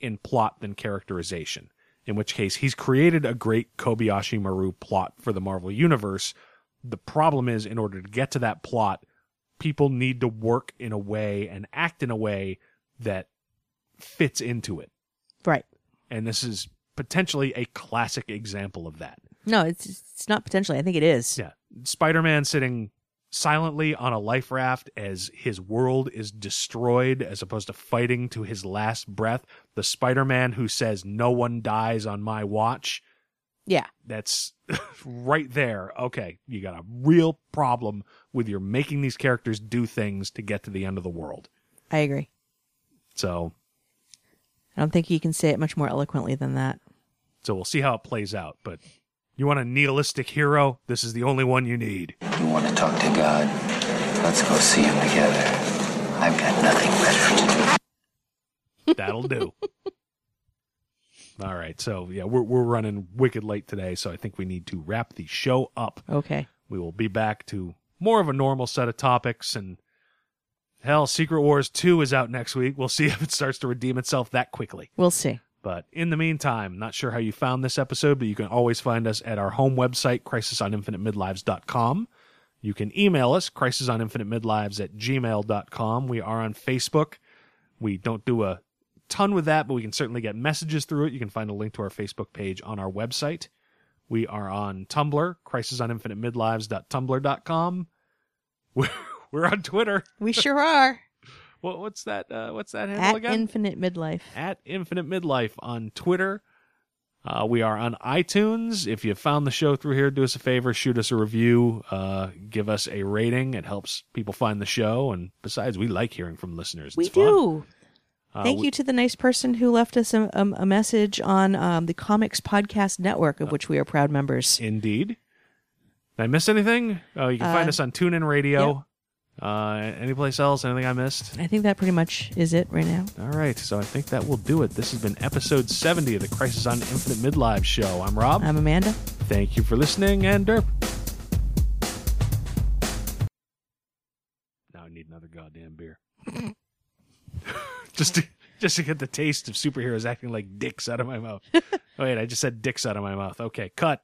Speaker 4: in plot than characterization. In which case, he's created a great Kobayashi Maru plot for the Marvel Universe. The problem is, in order to get to that plot, people need to work in a way and act in a way that fits into it
Speaker 5: Right.
Speaker 4: and this is potentially a classic example of that.
Speaker 5: No, it's it's not potentially. I think it is.
Speaker 4: Yeah, Spider-Man sitting silently on a life raft as his world is destroyed as opposed to fighting to his last breath. The Spider-Man who says no one dies on my watch.
Speaker 5: Yeah.
Speaker 4: That's right there. Okay, you got a real problem with your making these characters do things to get to the end of the world.
Speaker 5: I agree.
Speaker 4: So,
Speaker 5: I don't think you can say it much more eloquently than that.
Speaker 4: so we'll see how it plays out, but you want a nihilistic hero? This is the only one you need.
Speaker 8: You want to talk to God? Let's go see him together. I've got nothing better to do.
Speaker 4: That'll do. All right. So yeah, we're we're running wicked late today, so I think we need to wrap the show up.
Speaker 5: Okay.
Speaker 4: We will be back to more of a normal set of topics and hell, Secret Wars 2 is out next week. We'll see if it starts to redeem itself that quickly.
Speaker 5: We'll see.
Speaker 4: But in the meantime, not sure how you found this episode, but you can always find us at our home website, crisisoninfinitemidlives.com. You can email us, crisisoninfinitemidlives at gmail.com. We are on Facebook. We don't do a ton with that, but we can certainly get messages through it. You can find a link to our Facebook page on our website. We are on Tumblr, crisisoninfinitemidlives.tumblr.com. We're, we're on Twitter.
Speaker 5: We sure are.
Speaker 4: What, what's that? Uh, what's that handle
Speaker 5: At
Speaker 4: again?
Speaker 5: Infinite Midlife.
Speaker 4: at Infinite Midlife on Twitter. Uh, we are on iTunes. If you found the show through here, do us a favor, shoot us a review, uh, give us a rating. It helps people find the show. And besides, we like hearing from listeners.
Speaker 5: We
Speaker 4: fun.
Speaker 5: do.
Speaker 4: Uh,
Speaker 5: Thank
Speaker 4: we-
Speaker 5: you to the nice person who left us a, a, a message on um, the Comics Podcast Network, of which we are proud members.
Speaker 4: Indeed. Did I miss anything? Oh, you can find
Speaker 5: Uh,
Speaker 4: us on TuneIn Radio. Uh, anyplace else? Anything I missed?
Speaker 5: I think that pretty much is it right now.
Speaker 4: All right, so I think that will do it. This has been episode 70 of the Crisis on Infinite Midlife show. I'm Rob.
Speaker 5: I'm Amanda.
Speaker 4: Thank you for listening, and Derp. Now I need another goddamn beer. just to just to get the taste of superheroes acting like dicks out of my mouth. oh, wait, I just said dicks out of my mouth. Okay, cut.